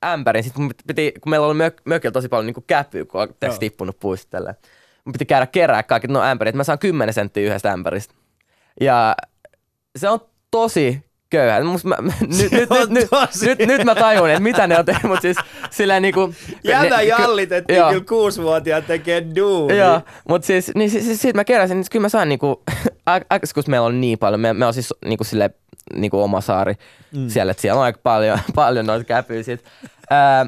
ämpärin. Sitten mun piti, kun meillä oli mök, mökillä tosi paljon niin käpyä, kun on tässä tippunut puista tälleen. Mun piti käydä kerää kaikki no ämpärit. Mä saan 10 senttiä yhdestä ämpäristä. Ja se on tosi köyhä. Musta mä, nyt, nyt, nyt, nyt, nyt, nyt, mä tajun, että mitä ne on tehnyt, mutta siis silleen niinku... Jäbä ne- jallitettiin joo. kyllä kuusivuotiaat tekee duuni. Joo, mutta siis, niin siis, siis siitä mä keräsin, niin kyllä mä sain niinku, aikaisemmin kun meillä on niin paljon, me, me on siis niinku sille niinku oma saari mm. siellä, että siellä on aika paljon, paljon noita käpyjä sit. Ää,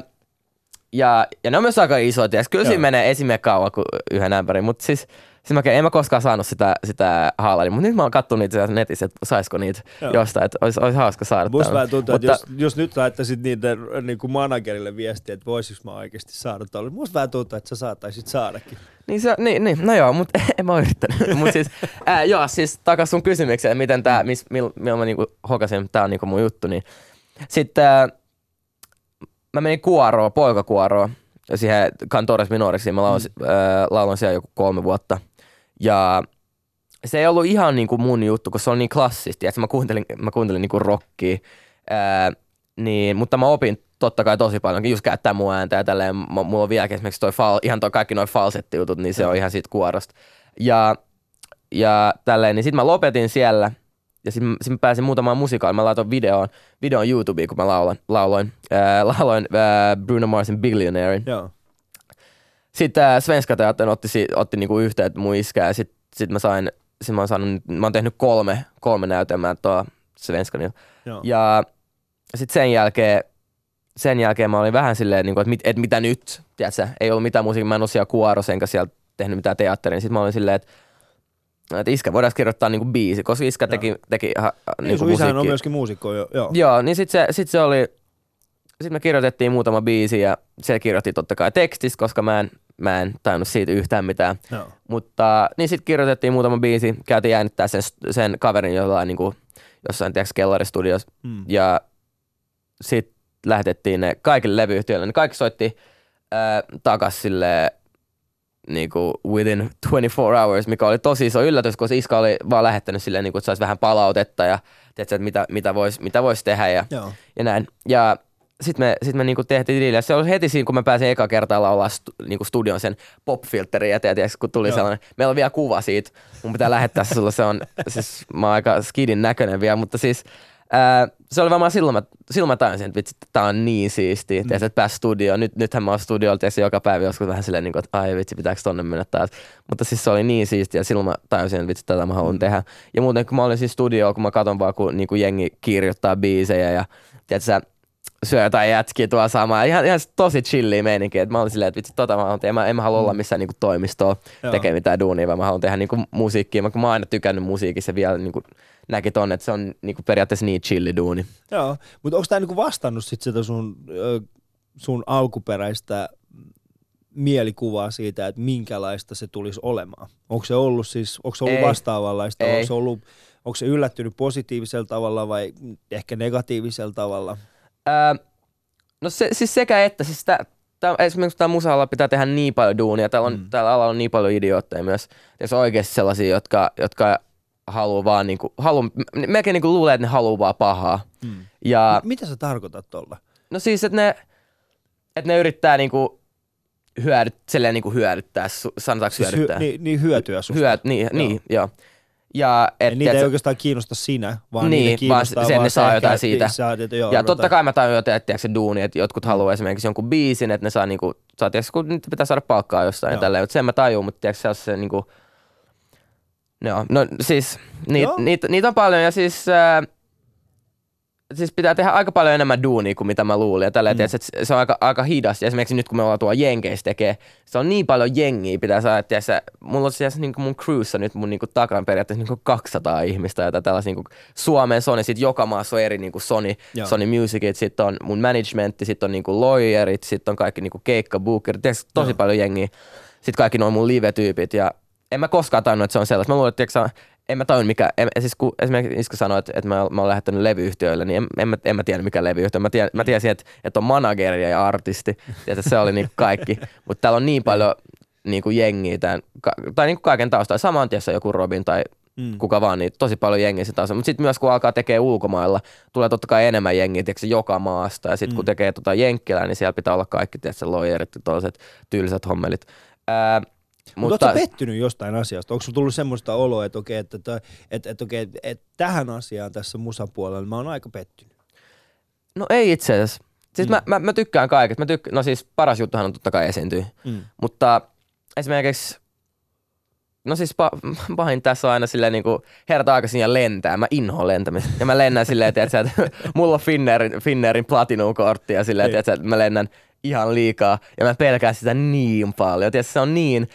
ja, ja ne on myös aika isoja, ja kyllä siinä Joo. menee esimerkiksi kauan kuin yhden ämpärin, mutta siis, siis mä, en mä koskaan saanut sitä, sitä haalaria, mutta nyt mä oon kattonut niitä netissä, että saisiko niitä Joo. jostain, että olisi, olisi hauska saada. Musta vähän tuntuu, että Mutta- jos, jos nyt laittaisit niiden niin kuin managerille viestiä, että voisiko mä oikeasti saada tuolle. Musta vähän tuntuu, että sä saattaisit saadakin. Niin, se, niin, niin, no joo, mutta en mä yrittänyt. Mut siis, ää, joo, siis takas sun kysymykseen, miten tää, mis, mil, millä mä niinku hokasin, tää on niinku mun juttu, niin sitten ää, mä menin kuoroon, poikakuoroon, siihen Cantores Minoriksi, mä laulan, mm. ää, siellä joku kolme vuotta. Ja se ei ollut ihan niinku mun juttu, koska se on niin klassista, että mä kuuntelin, mä kuuntelin niinku rockia, ää, niin, mutta mä opin totta kai tosi paljon, just käyttää mun ääntä ja tälleen, M- mulla on vieläkin esimerkiksi toi fal, ihan toi kaikki noin falsettijutut, niin se on ihan siitä kuorosta. Ja, ja tälleen, niin sitten mä lopetin siellä ja sitten sit mä pääsin muutamaan musiikaaliin. Mä laitoin videoon, videoon YouTubeen, kun mä lauloin, lauloin, ää, lauloin ää, Bruno Marsin Billionairein. Joo. Sitten äh, Svenska Teatteri otti, si- otti niinku yhteyttä mun iskää ja sitten sit mä sain, sit mä oon saanut, mä oon tehnyt kolme, kolme näytelmää tuo Svenskanilla. Joo. Ja sitten sen jälkeen, sen jälkeen mä olin vähän silleen, niin kuin, että, mit, että mitä nyt, tiedätkö? ei ollut mitään musiikkia, mä en ole siellä kuorossa enkä siellä tehnyt mitään teatteria. Sitten mä olin silleen, että, että iskä voidaan kirjoittaa niin kuin biisi, koska iskä teki, teki ha, Niin, niin sun isähän on musiikkia. myöskin muusikko jo. Joo. Joo, niin sitten se, sit se oli, sitten me kirjoitettiin muutama biisi ja se kirjoitti totta kai tekstistä, koska mä en, mä en tainnut siitä yhtään mitään. Joo. Mutta niin sitten kirjoitettiin muutama biisi, käytiin jännittää sen, sen kaverin jollain niin kuin, jossain tiedätkö, kellaristudios Mm. ja sitten lähetettiin ne kaikille levyyhtiöille. Ne kaikki soitti ää, takas sille niin kuin within 24 hours, mikä oli tosi iso yllätys, koska Iska oli vaan lähettänyt silleen, niin kuin, että saisi vähän palautetta ja tiedätkö, että mitä, mitä voisi mitä vois tehdä ja, Joo. ja näin. Ja sitten me, sit me niinku tehtiin diiliä. Se oli heti siinä, kun mä pääsin eka kertaa laulaa stu, niinku studion sen popfilterin eteen, tiedätkö, kun tuli Joo. sellainen. Meillä on vielä kuva siitä. Mun pitää lähettää se sulle. Se on, siis mä oon aika skidin näköinen vielä, mutta siis ää, se oli varmaan silloin mä, silloin mä tajusin, että vitsi, tää on niin siistiä, mm. että pääsi studioon. Nyt, nythän mä oon studiolla tietysti joka päivä joskus vähän silleen, niin kuin, että ai vitsi, pitääkö tonne mennä taas. Mutta siis se oli niin siistiä ja silloin mä tajusin, että vitsi, tätä mä haluan mm. tehdä. Ja muuten kun mä olin siis studiolla, kun mä katon vaan, kun niin kuin jengi kirjoittaa biisejä ja tiedätkö, sä, syö jotain jätkiä tuolla samaa. Ihan, ihan tosi chilliä meininki. Et mä olin silleen, että vitsi, tota mä haluan tehdä. Mä, en mä halua olla missään niinku toimistoa tekee mitään duunia, vaan mä haluan tehdä niinku musiikkia. Mä, kun mä oon aina tykännyt musiikissa vielä niinku näki ton, että se on niinku periaatteessa niin chilli duuni. Joo. Mutta onko tämä niinku vastannut sit sitä sun, sun alkuperäistä mielikuvaa siitä, että minkälaista se tulisi olemaan? Onko se ollut siis, onko se ollut Ei. vastaavanlaista? Ei. Onko se, ollut, onko se yllättynyt positiivisella tavalla vai ehkä negatiivisella tavalla? Ää, no se, siis sekä että, siis tää, tää, esimerkiksi tämä musa pitää tehdä niin paljon duunia, täällä, on, Mm. täällä alalla on niin paljon idiootteja myös, ja se on oikeasti sellaisia, jotka, jotka haluaa vaan niinku, halu, melkein niinku luulee, että ne haluaa vaan pahaa. Mm. Ja M- Mitä sä tarkoitat tuolla? no siis, että ne, että ne yrittää niinku hyödyt, silleen niinku hyödyttää, sanotaanko Siis hyödyttää? hy, niin, niin hyötyä susta. Hyöt, niin, joo. niin, joo. Ja, et, ja niitä ei tiedätkö, oikeastaan kiinnosta sinä, vaan Niin, niitä kiinnostaa vaan se, että ne saa jotain siitä. Saat, että joo, ja totta kai mä tajun jotain, että se duuni, että jotkut haluaa esimerkiksi jonkun biisin, että ne saa niinku, saa, tiedätkö, kun nyt pitää saada palkkaa jostain Joo. ja tälleen, mutta sen mä tajun, mutta tiedätkö, se on se niinku, no, no siis, niitä niit, niit on paljon ja siis, ää, siis pitää tehdä aika paljon enemmän duunia kuin mitä mä luulin. Ja tällä mm. että se on aika, aika hidas. Ja esimerkiksi nyt kun me ollaan tuolla Jenkeissä tekee, se on niin paljon jengiä pitää saada. Että tiedätkö, mulla on siis niin mun crewssa nyt mun niin takan periaatteessa niin 200 ihmistä, joita tällaisia niin Suomeen Sony, sitten joka maassa on eri niin Sony, Joo. Sony Musicit, sitten on mun managementti, sitten on niin lawyerit, sitten on kaikki niin keikkabookerit, tiedätkö, tosi Joo. paljon jengiä. Sitten kaikki noin mun live-tyypit ja en mä koskaan tajunnut, että se on sellaista. Mä luulen, että en mä tajunnut mikä, en, siis kun esimerkiksi Iska sanoi, että, että mä, mä oon lähettänyt levyyhtiöille, niin en, en, mä, en mä tiedä mikä levyyhtiö. Mä, tiedän, mä tiesin, että, että on manageri ja artisti. Ja se oli niin kaikki. Mutta täällä on niin paljon niin kuin jengiä tämän, tai niin kuin kaiken taustalla. Sama on tietysti joku Robin tai Mm. kuka vaan, niin tosi paljon jengiä on. Mutta sitten myös kun alkaa tekee ulkomailla, tulee totta kai enemmän jengiä tiedätkö, joka maasta. Ja sitten Mm. kun tekee tota jenkkilää, niin siellä pitää olla kaikki tiedätkö, lawyerit ja toiset tylsät hommelit. Ää, Mutta ootko pettynyt jostain asiasta? Onko sulla tullut semmoista oloa, että okei, että, että, että, että, okei, että, että tähän asiaan tässä musapuolella mä oon aika pettynyt? No ei itse asiassa. Siis Mm. mä, mä, mä, tykkään kaikesta. Mä tykk- no siis paras juttuhan on totta kai esiintyä. Mm. Mutta esimerkiksi, no siis pa- pahin tässä on aina silleen niinku herta aikaisin ja lentää. Mä inhoan lentämistä. Ja mä lennän silleen, tiedätkö, että mulla on Finnairin, Finnairin platinum-kortti ja silleen, Niin. tiedätkö, että mä lennän ihan liikaa. Ja mä pelkään sitä niin paljon. Tiedätkö, se on niin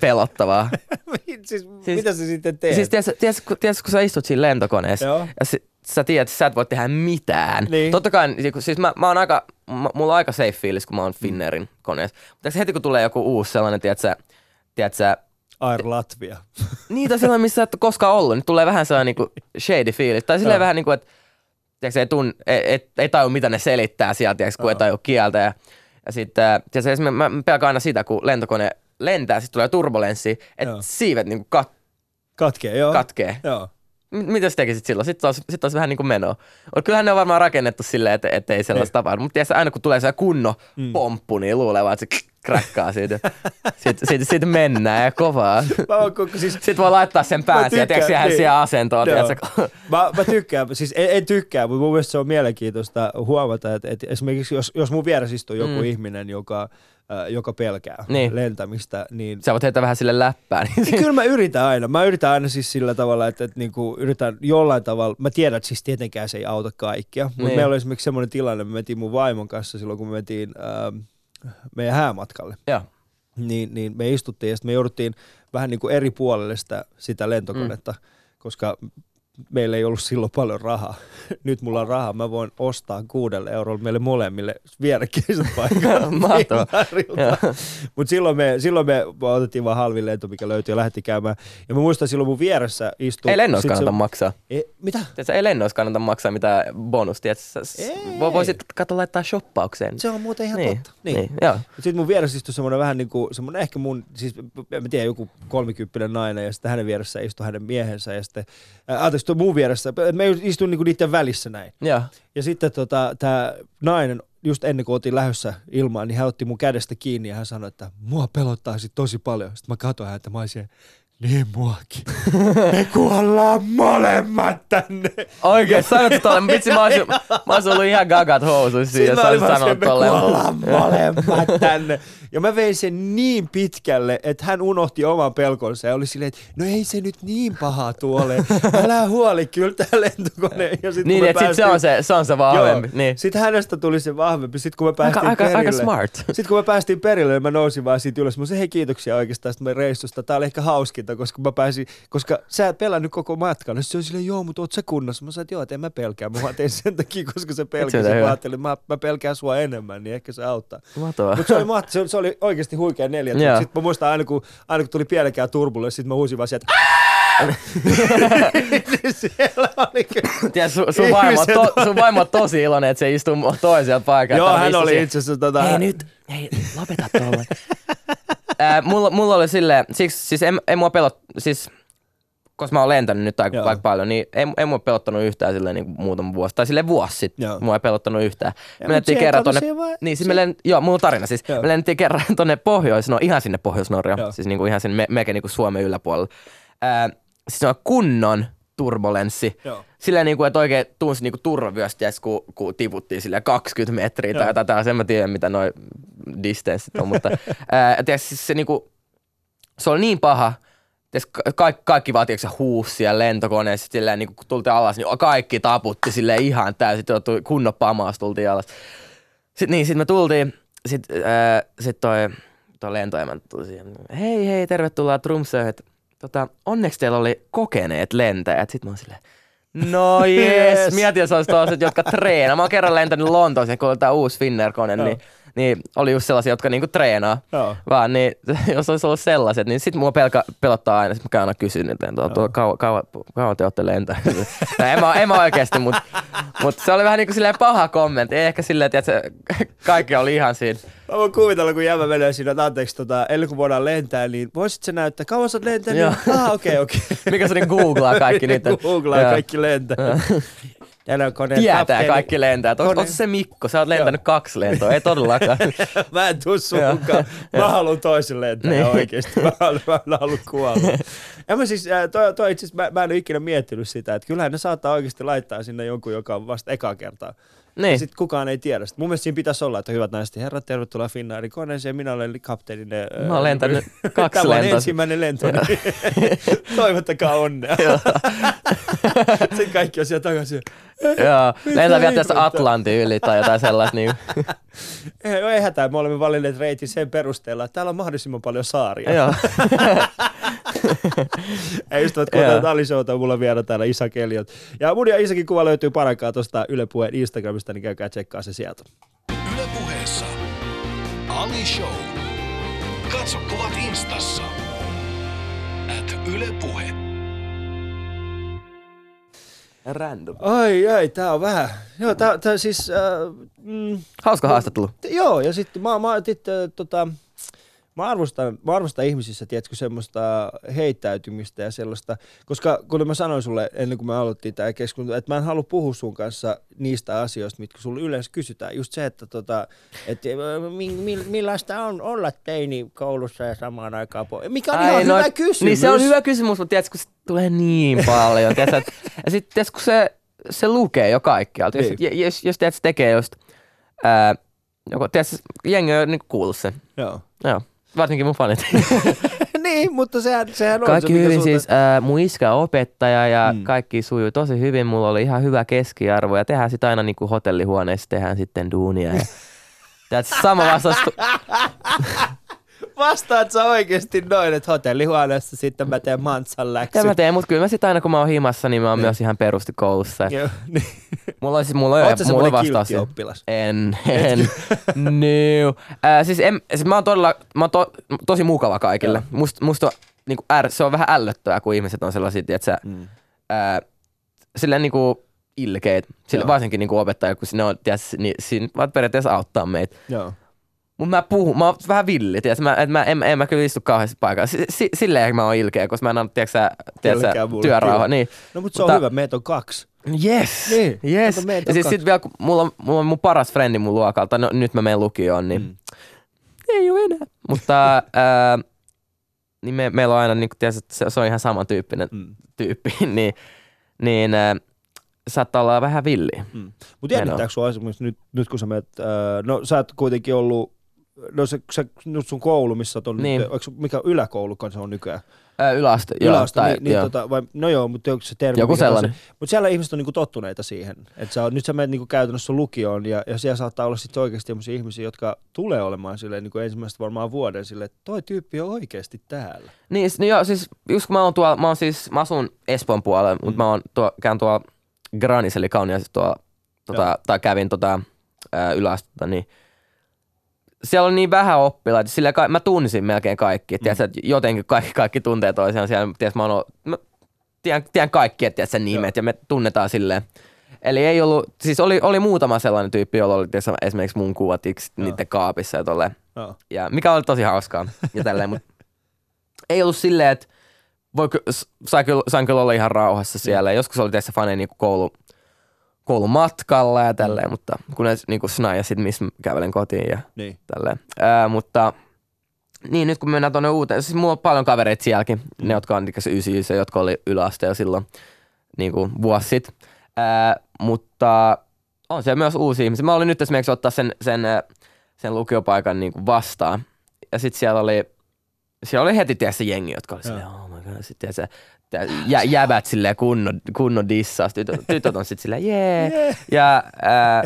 pelottavaa. siis, siis, mitä sä sitten teet? siis tiedätkö, tiedätkö, kun- tiedätkö, kun sä istut siinä lentokoneessa Joo. ja si, sä tiedät, että sä et voi tehdä mitään. Niin. Totta kai, niin siis mä, mä oon aika, mulla on aika safe fiilis, kun mä oon Finnairin koneessa. Mutta heti kun tulee joku uusi sellainen, tiedätkö, tiedätkö, Air Latvia. niitä sellainen, missä sä et ole koskaan ollut, niin tulee vähän sellainen niin shady fiilis. Tai silleen Joo. vähän niin kuin, että tiedätkö, ei, tun, ei, ei, ei taju, mitä ne selittää sieltä, tiedätkö, kun ei Joo. taju kieltä. Ja, ja sitten, tiedätkö, mä, mä pelkään aina sitä, kun lentokone lentää, sitten tulee turbulenssi, että siivet niin kuin kat, Katkee, joo. katkee. Joo. M- mitä sä tekisit silloin? Sitten olisi, sit olisi vähän niin kuin menoa. Kyllähän ne on varmaan rakennettu silleen, että, että ei sellaista tapahdu. Mutta tiedätkö, aina kun tulee se kunno mm. pomppu, niin luulee vaan, että se kräkkaa siitä. Sitten sit, sit mennään ja kovaa. Mä oon koko, siis, Sitten voi laittaa sen pään siihen, tiedätkö, niin. siihen asentoon. Joo. tiedätkö? mä, mä tykkään, siis en, en tykkää, mutta mun mielestä se on mielenkiintoista huomata, että, että esimerkiksi jos, jos mun vieressä istuu joku Mm. ihminen, joka, joka pelkää Niin. lentämistä, niin Sä voit heittää vähän sille läppään. Niin kyllä mä yritän aina. Mä yritän aina siis sillä tavalla, että, että niinku yritän jollain tavalla, mä tiedän, että siis tietenkään se ei auta kaikkia, mutta Niin. meillä oli esimerkiksi semmoinen tilanne, me mentiin mun vaimon kanssa silloin, kun me mentiin ähm, meidän häämatkalle. Joo. Niin, niin me istuttiin ja sitten me jouduttiin vähän niin kuin eri puolelle sitä, sitä lentokonetta, mm. koska meillä ei ollut silloin paljon rahaa. Nyt mulla on rahaa, mä voin ostaa kuudelle eurolla meille molemmille vierekkeiset paikat. Mahtavaa. Mutta silloin me, silloin me otettiin vaan halvin lento, mikä löytyi ja lähti käymään. Ja mä muistan silloin mun vieressä istui... Ei lennoissa sit se- kannata maksaa. Ei, mitä? Tiedätkö, ei lennoissa kannata maksaa mitään bonusta. Ei. Voisit katsoa laittaa shoppaukseen. Se on muuten ihan niin, totta. Niin. niin. Joo. Sitten mun vieressä istui semmoinen vähän niin kuin, semmoinen ehkä mun, siis mä tiedä, joku kolmikymppinen nainen ja sitten hänen vieressä istui hänen miehensä ja sitten, äh, anteeksi, tuo mun vieressä, mä istuin niin kuin niiden välissä näin. Joo. Ja sitten tota, tämä nainen, just ennen kuin otin lähdössä ilmaan, niin hän otti mun kädestä kiinni ja hän sanoi, että mua pelottaa sit tosi paljon. Sitten mä katsoin häntä, mä olisin, niin muakin. Me kuollaan molemmat tänne. Oikein, sanot tolle. Vitsi, mä olisin, mä olisin ollut ihan gagat housuissa siinä, vaan sanonut se, me kuollaan molemmat tänne. Ja mä vein sen niin pitkälle, että hän unohti oman pelkonsa ja oli silleen, että no ei se nyt niin paha tuolle. Älä huoli, kyllä tää lentokone. Ja sit, Niin, että sit se on se, se on se vahvempi. Joo. Niin. Sitten hänestä tuli se vahvempi. Sitten kun me Aika, päästiin aika, perille. aika smart. Sitten kun me päästiin perille, niin mä nousin vaan siitä ylös. Mä sanoin, hei kiitoksia oikeastaan tästä meidän reissusta. Tää oli ehkä hauskinta, koska mä pääsin, koska sä et pelännyt koko matkan. Ja sit se oli silleen, joo, mutta oot sä kunnossa? Mä sanoin, että joo, että en mä pelkää. Mä vaan tein sen takia, koska se pelkäsi. hyvä. Mä ajattelin, että mä, mä pelkään sua enemmän, niin ehkä se auttaa. Mutta se oli, maht- se, oli- se oli oikeasti huikea neljä. Joo. Sitten mä muistan aina kun, aina kun tuli pienekään turbulle, sitten mä huusin vaan sieltä, Niin siellä oli kyllä. Tiedät, sun, sun, vaimo, on to, sun vaimo on tosi iloinen, että se istuu toisella paikalla. Joo, hän oli itse asiassa tota... Hei nyt, hei, lopeta tuolle. äh, mulla, mulla oli silleen, siksi, siis en, en mua pelot, siis koska mä oon lentänyt nyt aika, aika paljon, niin ei, ei mua pelottanut yhtään silleen niin muutama vuosi, tai silleen vuosi sitten, Joo. mua ei pelottanut yhtään. Ja, me lennettiin se, kerran tonne, vaan- niin siis se- me lent, joo, mulla on tarina siis, Joo. me lennettiin kerran tonne pohjois, no ihan sinne Joo. siis niinku ihan sinne me, melkein niinku Suomen yläpuolella. Äh, siis on kunnon turbulenssi. Joo. Silleen niinku, että oikein tunsi niinku turvavyöstä, kun, kun tiputtiin silleen 20 metriä tai Joo. jotain tällaista. En mä tiedä, mitä noi distanssit on, mutta ää, tiedätkö, siis se niinku, se oli niin paha, ka- kaikki, kaikki vaan tiedätkö, huusi siellä lentokoneessa, silleen, niin kun tultiin alas, niin kaikki taputti sille ihan täysin, tuli kunnon pamaas, tultiin alas. Sitten niin, sit me tultiin, sitten sit toi, toi lentoemäntä tuli siihen, hei hei, tervetuloa Trumsöön, että tota, onneksi teillä oli kokeneet lentäjät. Sitten mä oon silleen, no jees, Yes. mietin, jos olisi toiset, jotka treenaa. Mä oon kerran lentänyt Lontooseen, kun oli tää uusi Finnair-kone, Joo. niin, niin oli just sellaisia, jotka niinku treenaa. Joo. Vaan niin, jos olisi ollut sellaiset, niin sit mua pelkä, pelottaa aina. Sit mä käyn aina kysyn niiltä, että tuo, kauan, kauan, kauan te olette lentäneet. no, en mä, en mä oikeesti, mutta mut se oli vähän niinku silleen paha kommentti. Ei ehkä silleen, että se, kaikki oli ihan siinä. Mä voin kuvitella, kun jämä menee siinä, että anteeksi, tota, ennen kuin voidaan lentää, niin voisit sä näyttää, kauan sä oot lentänyt? Joo. Ah, okei, okei. Mikä se niin googlaa kaikki niitä. Googlaa kaikki lentää. Täällä on koneen Tietää kapteeni. kaikki lentää. Onko, Kone- se Mikko? Sä oot lentänyt kaksi lentoa. Ei todellakaan. Mä en tuu sun Joo. mukaan. Mä haluan toisen lentää Niin. oikeesti. Mä haluan, mä haluan kuolla. Mä siis, äh, toi, toi itse mä, mä en ole ikinä miettinyt sitä, että kyllähän ne saattaa oikeasti laittaa sinne jonkun, joka on vasta ekaa kertaa. Niin. Sitten kukaan ei tiedä. Sit mun mielestä siinä pitäisi olla, että hyvät naiset ja herrat, tervetuloa Finnairin koneeseen. Minä olen kapteeni. äh, Mä oon lentänyt kaksi Tämä on ensimmäinen lento. niin Toivottakaa onnea. Sitten kaikki on siellä takaisin. Joo. Lentää vielä tästä? Atlantin yli tai jotain sellaista. Niin. Ei, ei hätää, me olemme valinneet reitin sen perusteella, että täällä on mahdollisimman paljon saaria. Joo. Ei ystävät, kun Ali Showta, mulla vielä täällä Isa Keliot. Ja mun ja Isakin kuva löytyy parankaa tuosta Yle Puheen Instagramista, niin käykää tsekkaa se sieltä. Yle puheessa. Ali Show. Katso kuvat instassa. At Yle Puhe. Random. Ai, ai, tää on vähän. Joo, tää, tää siis, äh, mm, Hauska haastattelu. Joo, ja sitten mä, mä, tit, äh, tota, mä arvostan, mä arvostan ihmisissä, tiedätkö, semmoista heittäytymistä ja sellaista, koska kun mä sanoin sulle ennen kuin me aloittiin tämä keskustelu, että mä en halua puhua sun kanssa niistä asioista, mitkä sulle yleensä kysytään. Just se, että tota, et, mi, mi, millaista on olla teini koulussa ja samaan aikaan po- Mikä on Ai, ihan no, hyvä kysymys. Niin se on hyvä kysymys, mutta tiedätkö, kun se tulee niin paljon. tiedätkö, ja sitten tiedätkö, kun se, se lukee jo kaikkialta. Jos, niin. jos, jos tiedätkö, tekee just, ää, joko, tiedätkö, jengi on niin kuullut sen. Joo. Joo. Varsinkin mun fanit. niin, mutta sehän, sehän on Kaikki se, hyvin sulta... siis. Äh, mun iskä on opettaja ja mm. kaikki sujuu tosi hyvin. Mulla oli ihan hyvä keskiarvo ja tehdään sitten aina niinku hotellihuoneessa tehdään sitten duunia. Ja... That's sama vastaus. Vastaat sä oikeesti noin, että hotellihuoneessa sitten mä teen mantsan läksy. Ja mä teen, mutta kyllä mä sitten aina kun mä oon himassa, niin mä oon niin. myös ihan perusti koulussa. Joo, niin. Mulla on siis, mulla on, mulla vastaus. oppilas? En, en. no. Äh, siis, en, siis mä oon todella, mä oon to, tosi mukava kaikille. Must, musta on, niin kuin är, se on vähän ällöttävää, kun ihmiset on sellaisia, että sä, mm. äh, silleen niin kuin ilkeet, sille, varsinkin niin opettaja, kun ne on, tiedät, niin siinä periaatteessa auttaa meitä. Joo. Mutta mä puhun, mä oon vähän villi, tiiäks, mä, et mä, en, en, mä kyllä istu kauheasti paikalla. S- s- silleen mä oon ilkeä, koska mä en anna, tiiäksä, tiiäksä työrauha. Niin. No mutta se on hyvä, meitä on kaksi. Yes, niin, yes. Ja siis sit vielä, kun mulla on, mulla on mun paras frendi mun luokalta, no nyt mä menen lukioon, niin mm. ei ole enää. Mutta ää, niin me, meillä on aina, niin tiedät, se, se on ihan samantyyppinen mm. tyyppi, niin, niin ää, saattaa olla vähän villi. Mm. Mutta jännittääkö sinua esimerkiksi nyt, nyt kun sä menet, äh, no sä oot kuitenkin ollut no se, se nyt sun koulu, missä on niin. nyt, mikä yläkoulu se on nykyään? Ää, yläaste, yläaste joo. Niin, niin, tota, vai, no joo, mutta onko se termi? Joku sellainen. Mutta siellä ihmiset on niinku tottuneita siihen. Että sä, nyt sä menet niinku käytännössä lukioon ja, ja siellä saattaa olla sitten oikeasti sellaisia ihmisiä, jotka tulee olemaan silleen niinku ensimmäistä varmaan vuoden silleen, että toi tyyppi on oikeasti täällä. Niin, niin joo, siis just kun mä oon tuolla, mä oon siis, mä asun Espoon puolella, mm. mutta mä oon tuo, käyn tuolla Granis eli Kauniaisissa tuolla, tota, tai kävin tota, yläastetta, niin – siellä on niin vähän oppilaita, sillä ka- mä tunsin melkein kaikki. Mm. Tiedätkö, että jotenkin kaikki, kaikki tuntee toisiaan siellä. Tiedätkö, mä, oon, mä tiedän, tiedän kaikki, että tiedätkö, nimet Joo. ja me tunnetaan silleen. Eli ei ollut, siis oli, oli muutama sellainen tyyppi, jolla oli tiedätkö, esimerkiksi mun kuvat niiden kaapissa ja tolleen. Ja mikä oli tosi hauskaa ja tälleen, mutta ei ollut silleen, että voi, sain, kyllä, sain kyllä olla ihan rauhassa siellä. Joskus oli tässä fane niin koulu, koulun matkalla ja tälleen, mm. mutta kun ne niin kuin ja sitten missä kävelen kotiin ja niin. tälleen. Ää, mutta niin, nyt kun mennään tuonne uuteen, siis mulla on paljon kavereita sielläkin, mm. ne jotka on ysi, jotka oli yläasteella silloin niin kuin vuosi sitten. mutta on siellä myös uusia ihmisiä. Mä olin nyt esimerkiksi ottaa sen, sen, sen lukiopaikan niin kuin vastaan. Ja sitten siellä oli, siellä oli heti tietysti jengi, jotka oli silleen, oh my god, sitten se jä, jäbät silleen kunnon, kunnon dissaus. Tytöt, tytöt on sitten silleen jee. Yeah. Ja, ää,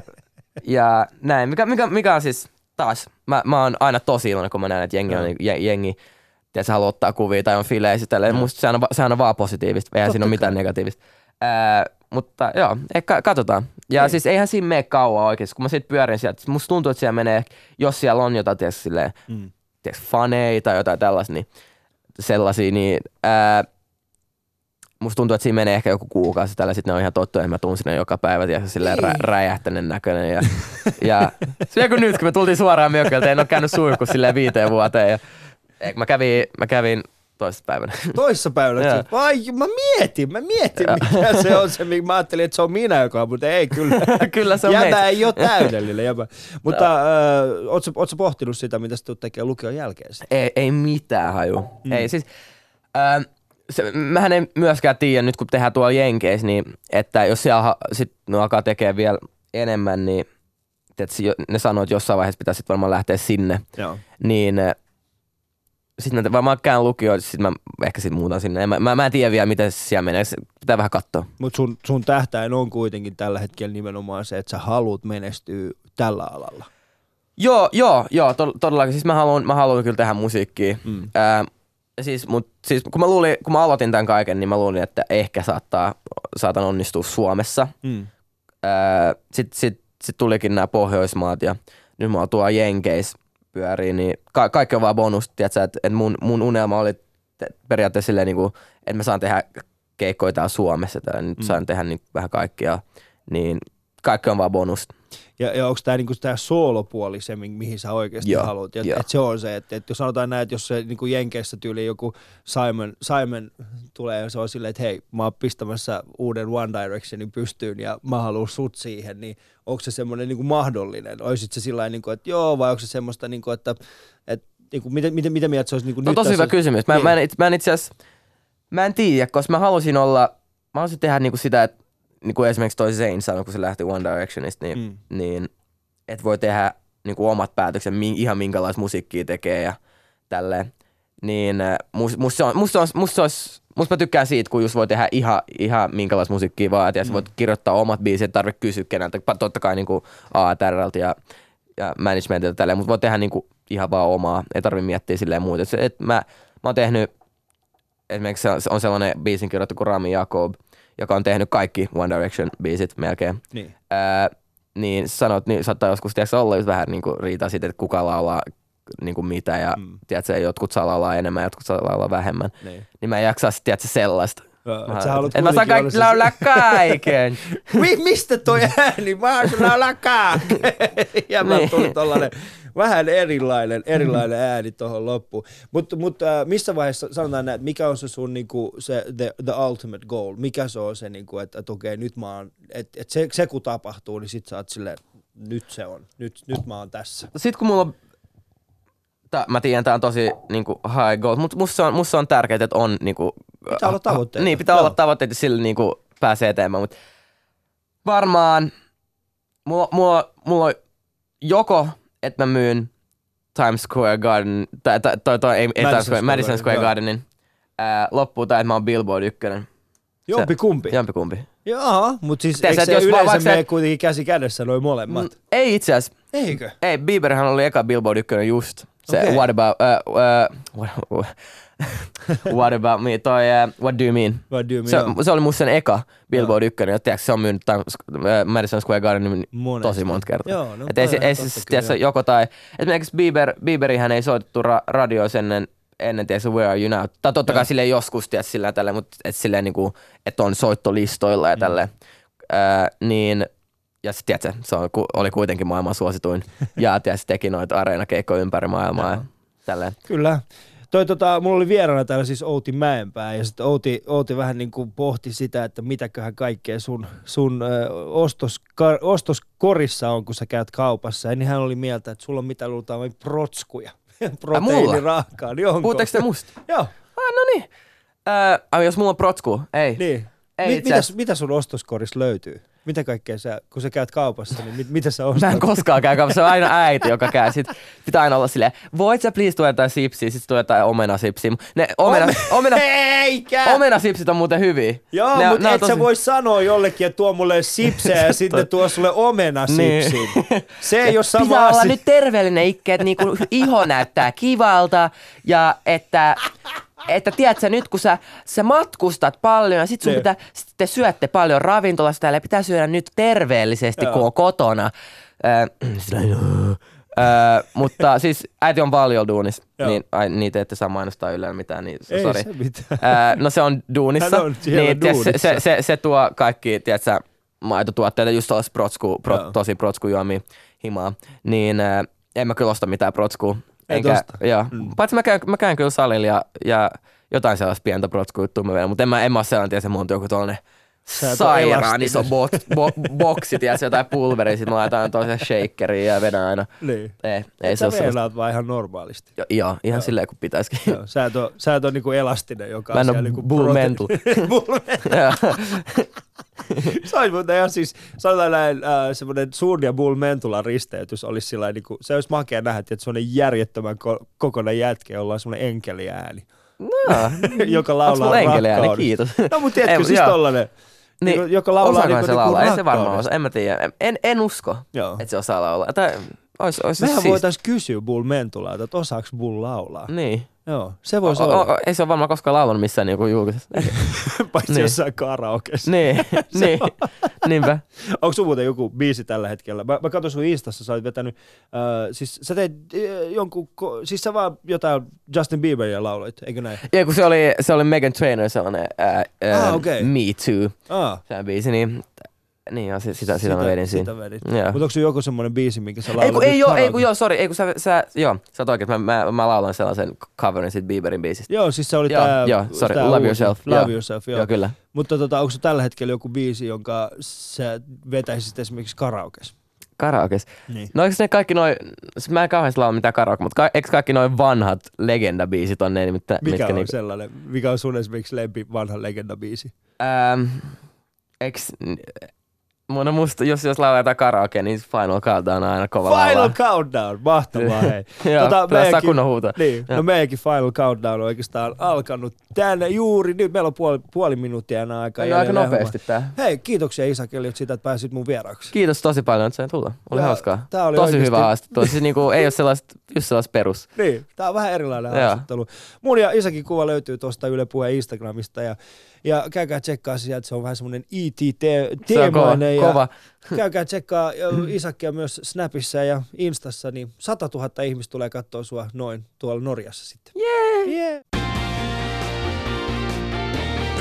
ja näin. Mikä, mikä, mikä on siis taas, mä, mä oon aina tosi iloinen, kun mä näen, että jengi on niin, jengi, tiedätkö, haluaa ottaa kuvia tai on fileissä. Tälleen. Mm. Musta sehän on, sehän on vaan positiivista, eihän Totta siinä ole mitään negatiivista. Ää, mutta joo, ehkä katsotaan. Ja Ei. siis eihän siinä mene kauan oikeasti, kun mä sitten pyörin sieltä. Musta tuntuu, että siellä menee, jos siellä on jotain, tiedätkö, silleen, mm. tiedätkö, faneita tai jotain tällaista, niin sellaisia, niin ää, musta tuntuu, että siinä menee ehkä joku kuukausi tällä, sitten ne on ihan tottu, että mä tuun sinne joka päivä, ja silleen rä, räjähtäneen näköinen. Ja, ja se kun nyt, kun me tultiin suoraan mököltä, en ole käynyt suihkussa silleen viiteen vuoteen. Ja, mä kävin, mä kävin toisessa päivänä. Toisessa päivänä? Vai, mä mietin, mä mietin, mikä se on se, mä ajattelin, että se on minä, joka on, mutta ei kyllä. kyllä se on Jäbä meitä. ei ole täydellinen. Jäbä. Mutta no. äh, ootko, ootko pohtinut sitä, mitä sä tulet tekemään lukion jälkeen? Ei, ei mitään haju. Mm. Ei, siis, äh, se, mähän en myöskään tiedä nyt kun tehdään tuolla Jenkeissä, niin että jos siellä sit ne alkaa tekemään vielä enemmän, niin että ne sanoo, että jossain vaiheessa pitäisi sit varmaan lähteä sinne. Joo. Niin eh, sitten mä varmaan käyn lukioon, sitten mä ehkä sitten muutan sinne. Mä, mä, mä en tiedä vielä, miten se siellä menee. Pitää vähän katsoa. Mutta sun, sun tähtäin on kuitenkin tällä hetkellä nimenomaan se, että sä haluat menestyä tällä alalla. Joo, joo, joo, todellakin. Siis mä haluan, mä haluan kyllä tehdä musiikkia. Mm. Ää, siis, mut, siis kun, mä luulin, kun mä aloitin tämän kaiken, niin mä luulin, että ehkä saattaa, saatan onnistua Suomessa. Mm. Sitten sit, sit tulikin nämä Pohjoismaat ja nyt mä oon tuolla Jenkeis pyörii, niin ka- kaikki on vaan bonus, tiiätkö, että et mun, mun unelma oli periaatteessa silleen, niin kuin, että mä saan tehdä keikkoja täällä Suomessa, täällä nyt mm. saan tehdä niin vähän kaikkia, niin kaikki on vaan bonus. Ja, ja onko tämä niinku tää soolopuoli se, mi- mihin sä oikeasti Joo, haluat? Et, joo. et se on se, että et jos sanotaan näin, että jos se niinku Jenkeissä tyyli joku Simon, Simon tulee ja se on silleen, että hei, mä oon pistämässä uuden One Directionin pystyyn ja mä haluan sut siihen, niin onko se semmoinen niinku mahdollinen? Oisit se sillä niinku, että joo, vai onko se semmoista, niinku, että et, niinku, miten, miten, miten mieltä se olisi niinku No nyt tosi hyvä kysymys. Mä, Niin. mä, en, mä en itse asiassa, mä en tiedä, koska mä halusin olla, mä halusin tehdä niinku sitä, että niinku esimerkiksi toi Zayn sanoi, kun se lähti One Directionista, niin, Mm. niin että voi tehdä niinku omat päätökset, mi, ihan minkälaista musiikkia tekee ja tälleen. Niin äh, mus, musta, se on, musta, on, musta, se olisi, musta mä tykkään siitä, kun just voi tehdä ihan, ihan minkälaista musiikkia vaan, ja mm. voit kirjoittaa omat biisit, tarvitse kysyä keneltä, totta kai niinku ATRltä ja, ja managementilta tälleen, mutta voi tehdä niinku ihan vaan omaa, ei tarvitse miettiä silleen muuta. Et, se- et mä, mä oon tehnyt, esimerkiksi on sellainen biisin kirjoittaja kuin Rami Jakob, joka on tehnyt kaikki One Direction biisit melkein. Niin. Ää, niin sanot, niin saattaa joskus tiedätkö, olla just vähän niin kuin riita siitä, että kuka laulaa niin kuin mitä ja Mm. tiedätkö, jotkut saa laulaa enemmän, jotkut saa laulaa vähemmän. Niin. Niin mä en jaksaa tiedätkö, sellaista. Joo, Mä, sä haluat et mä saan kaikki se- laulaa kaiken. Mi- mistä toi ääni? Mä oon sulla lakaa. ja mä Niin. tuli tollanen vähän erilainen, erilainen ääni tuohon loppuun. Mutta mut, äh, missä vaiheessa, sanotaan näin, että mikä on se sun niinku, se, the, the ultimate goal? Mikä se on se, niinku, että et, okei, nyt mä oon, että et se, se kun tapahtuu, niin sit sä oot silleen, nyt se on, nyt, nyt mä oon tässä. Sitten kun mulla on, tää, mä tiedän, tää on tosi niinku high goal, mutta musta on, musta on tärkeää, että on niinku... Pitää olla tavoitteita. Niin, pitää Joo. olla tavoitteita sillä niinku pääsee eteenpäin, mutta varmaan mulla, mulla, mulla on joko, että mä myyn Times Square Garden, tai toi, toi, toi ei, Madison Times Square, Square Madison Square. Gardenin ää, loppuun, tai että mä oon Billboard ykkönen. Jompi kumpi. Jompikumpi. Joo, mutta siis Tiedätkö, eikö se jos yleensä mene kuitenkin käsi kädessä noin molemmat? Mm, ei itse asiassa. Eikö? Ei, Bieberhän oli eka Billboard ykkönen just. Se Okei. What About, uh, uh, what, what About Me, toi uh, What Do You Mean? Vai do Se, se oli musta sen eka Billboard ykkönen, ja tiedätkö, se on myynyt Times, uh, Madison Square Gardenin Monesti. tosi monta kertaa. Joo, no Et ei, ei kyllä, tiedätkö, joko tai, esimerkiksi Bieber, Bieberihän ei soitettu ra- radioissa ennen, ennen tiedätkö, Where Are You Now? Tai totta kai silleen joskus, tiedätkö, sillä tällä, mutta et silleen niinku, että on soittolistoilla Mm. ja tälleen. Äh, niin, ja sit, tiedätkö, se on, oli kuitenkin maailman suosituin. ja tiedätkö, teki noita areenakeikkoja ympäri maailmaa ja tälleen. Kyllä. Toi, tota, mulla oli vieraana täällä siis Outi Mäenpää ja sitten Outi, Outi vähän niin kuin pohti sitä, että mitäköhän kaikkea sun, sun ö, ostos, ka, ostoskorissa on, kun sä käyt kaupassa. Ja niin hän oli mieltä, että sulla on mitä luultaan vain protskuja. Proteiinirahkaa, niin? Puhutteko te musta? Joo, Ah, no niin. Äh, jos mulla on protsku, ei. niin. Ei Mi- itse mitä, asiassa. mitä sun ostoskorissa löytyy? Mitä kaikkea sä, kun sä käyt kaupassa, niin mit, mitä sä ostat? Mä en koskaan käy kaupassa, se on aina äiti, joka käy. Sit pitää aina olla silleen, voit sä please tuoda jotain sipsiä, sit tuoda jotain omenasipsiä. Ne omena, Ome- omena, Eikä! omenasipsit on muuten hyviä. Joo, ne, mutta ne et sä voi sanoa jollekin, että tuo mulle sipsejä ja sitten tuo sulle omenasipsin. Se ei ole sama Pitää olla asia. nyt terveellinen ikke, että niinku iho näyttää kivalta ja että että tiedätkö, nyt kun sä, sä matkustat paljon ja sit sun Niin. pitää, sit te syötte paljon ravintolasta täällä ja pitää syödä nyt terveellisesti, kun Joo. on kotona. Äh, sillä äh, mutta siis äiti on paljon duunissa, niin ai, niitä ette saa mainostaa Ylellä mitään, niin Ei sori. se mitään. Ää, no se on duunissa. Hän on niin, tiedät, se, duunissa. se, se, se, tuo kaikki, tiedätkö, maitotuotteita, just tuollaista protsku, pro, tosi protskujuomia himaa. Niin ää, en mä kyllä osta mitään protskua. Enkä, osta? joo. Mm. Paitsi mä käyn, mä käyn kyllä salilla ja, ja jotain sellaista pientä protskujuttua mä vedän, mutta en mä, en mä ole sellainen, tiedä, mun on joku tollanen sairaan iso bo, bo, boksi, tiedätkö, jotain pulveria, sit mä laitan toisen shakeriin ja vedän aina. Niin. Ei, ei se ole sellaista. vaan ihan normaalisti. Jo, joo, ihan silleen kuin pitäisikin. Joo, sä et oo, sä et oo niinku elastinen, joka Mä on siellä niinku bull prote- mental. bull mental. Joo. Se olisi muuten ihan siis, sanotaan näin, äh, semmoinen suun ja bull mentula risteytys olisi sillä niinku, se olisi makea nähdä, että semmoinen järjettömän ko- kokoinen jätkä, jolla on semmoinen enkeliääni, No, joka laulaa rakkaudesta. Kiitos. No mutta tiedätkö, Ei, siis joo. tollanen, Niin, niin, joka laulaa Osaako niinku, se niinku laulaa? Ei se varmaan osaa. En mä tiedä. En, en usko, Joo. että se osaa laulaa. Tai ois, ois Mehän siis. voitaisiin kysyä Bull Mentulalta, että osaako Bull laulaa. Niin. Joo, se voisi O, olla. o, ei se ole varmaan koskaan laulanut missään niinku julkisessa. Paitsi niin. jossain karaokessa. niin, niin. Niinpä. Onko sun muuten joku biisi tällä hetkellä? Mä, mä katsoin sun Instassa, sä olit vetänyt, äh, siis sä teit äh, jonkun, ko- siis sä vaan jotain Justin Bieberia lauloit, eikö näin? Ja kun se oli, se oli Megan Trainor sellainen ää, ää, Ah, okei. Me Too, Ah, se biisi, niin Niin joo, si- sitä, sitä, mä vedin siinä. Sitä vedit. Mutta onko se joku semmoinen biisi, minkä sä Ei laulat kun, ei nyt joo, ei kun joo, sori, ei kun sä, sä joo, sä oot oikein, mä, mä, mä laulan sellaisen coverin sit Bieberin biisistä. Joo, siis se oli Joo, tää, joo, sorry, tää Love uusi. Yourself, Love joo. Yourself, joo. Joo, kyllä. Mutta tota, onko se tällä hetkellä joku biisi, jonka sä vetäisit esimerkiksi karaokes? Karaokes. Niin. No eikö ne kaikki noin, siis mä en kauheasti laula mitään karaoke, mutta ka, eikö kaikki noin vanhat legendabiisit on ne, mitkä, Mikä on niinku, sellainen, mikä on sun esimerkiksi lempi vanha legendabiisi? ähm, eiks, no musta, jos, jos laulaa jotain karaoke, niin Final Countdown on aina kova Final laulaa. Countdown, mahtavaa hei. Joo, Tota, kyllä saa meidänkin- huuto. Niin, Joo. no meidänkin Final Countdown on oikeastaan alkanut tänne juuri nyt. Meillä on puoli, puoli minuuttia enää aikaa. Aika, aika jäljellä nopeasti tää. Hei, kiitoksia Isakeli siitä, että pääsit mun vieraaksi. Kiitos tosi paljon, että sain tulla. Oli Joo, hauskaa. tää oli tosi oikeesti- hyvä haastattelu. Siis niinku, ei ole sellaista, just sellaista perus. Niin, tää on vähän erilainen Joo. haastattelu. Mun ja Isakin kuva löytyy tuosta Yle Puheen Instagramista ja, ja käykää tsekkaa se sieltä, se on vähän semmonen Se on kova. IT-teemainen. ja kova. Käykää tsekkaa ja Isakkia myös Snapissa ja Instassa, niin 100 000 ihmistä tulee katsoa sua noin tuolla Norjassa sitten. Yeah. Yeah.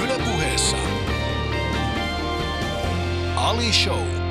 Yle Puheessa Ali Show.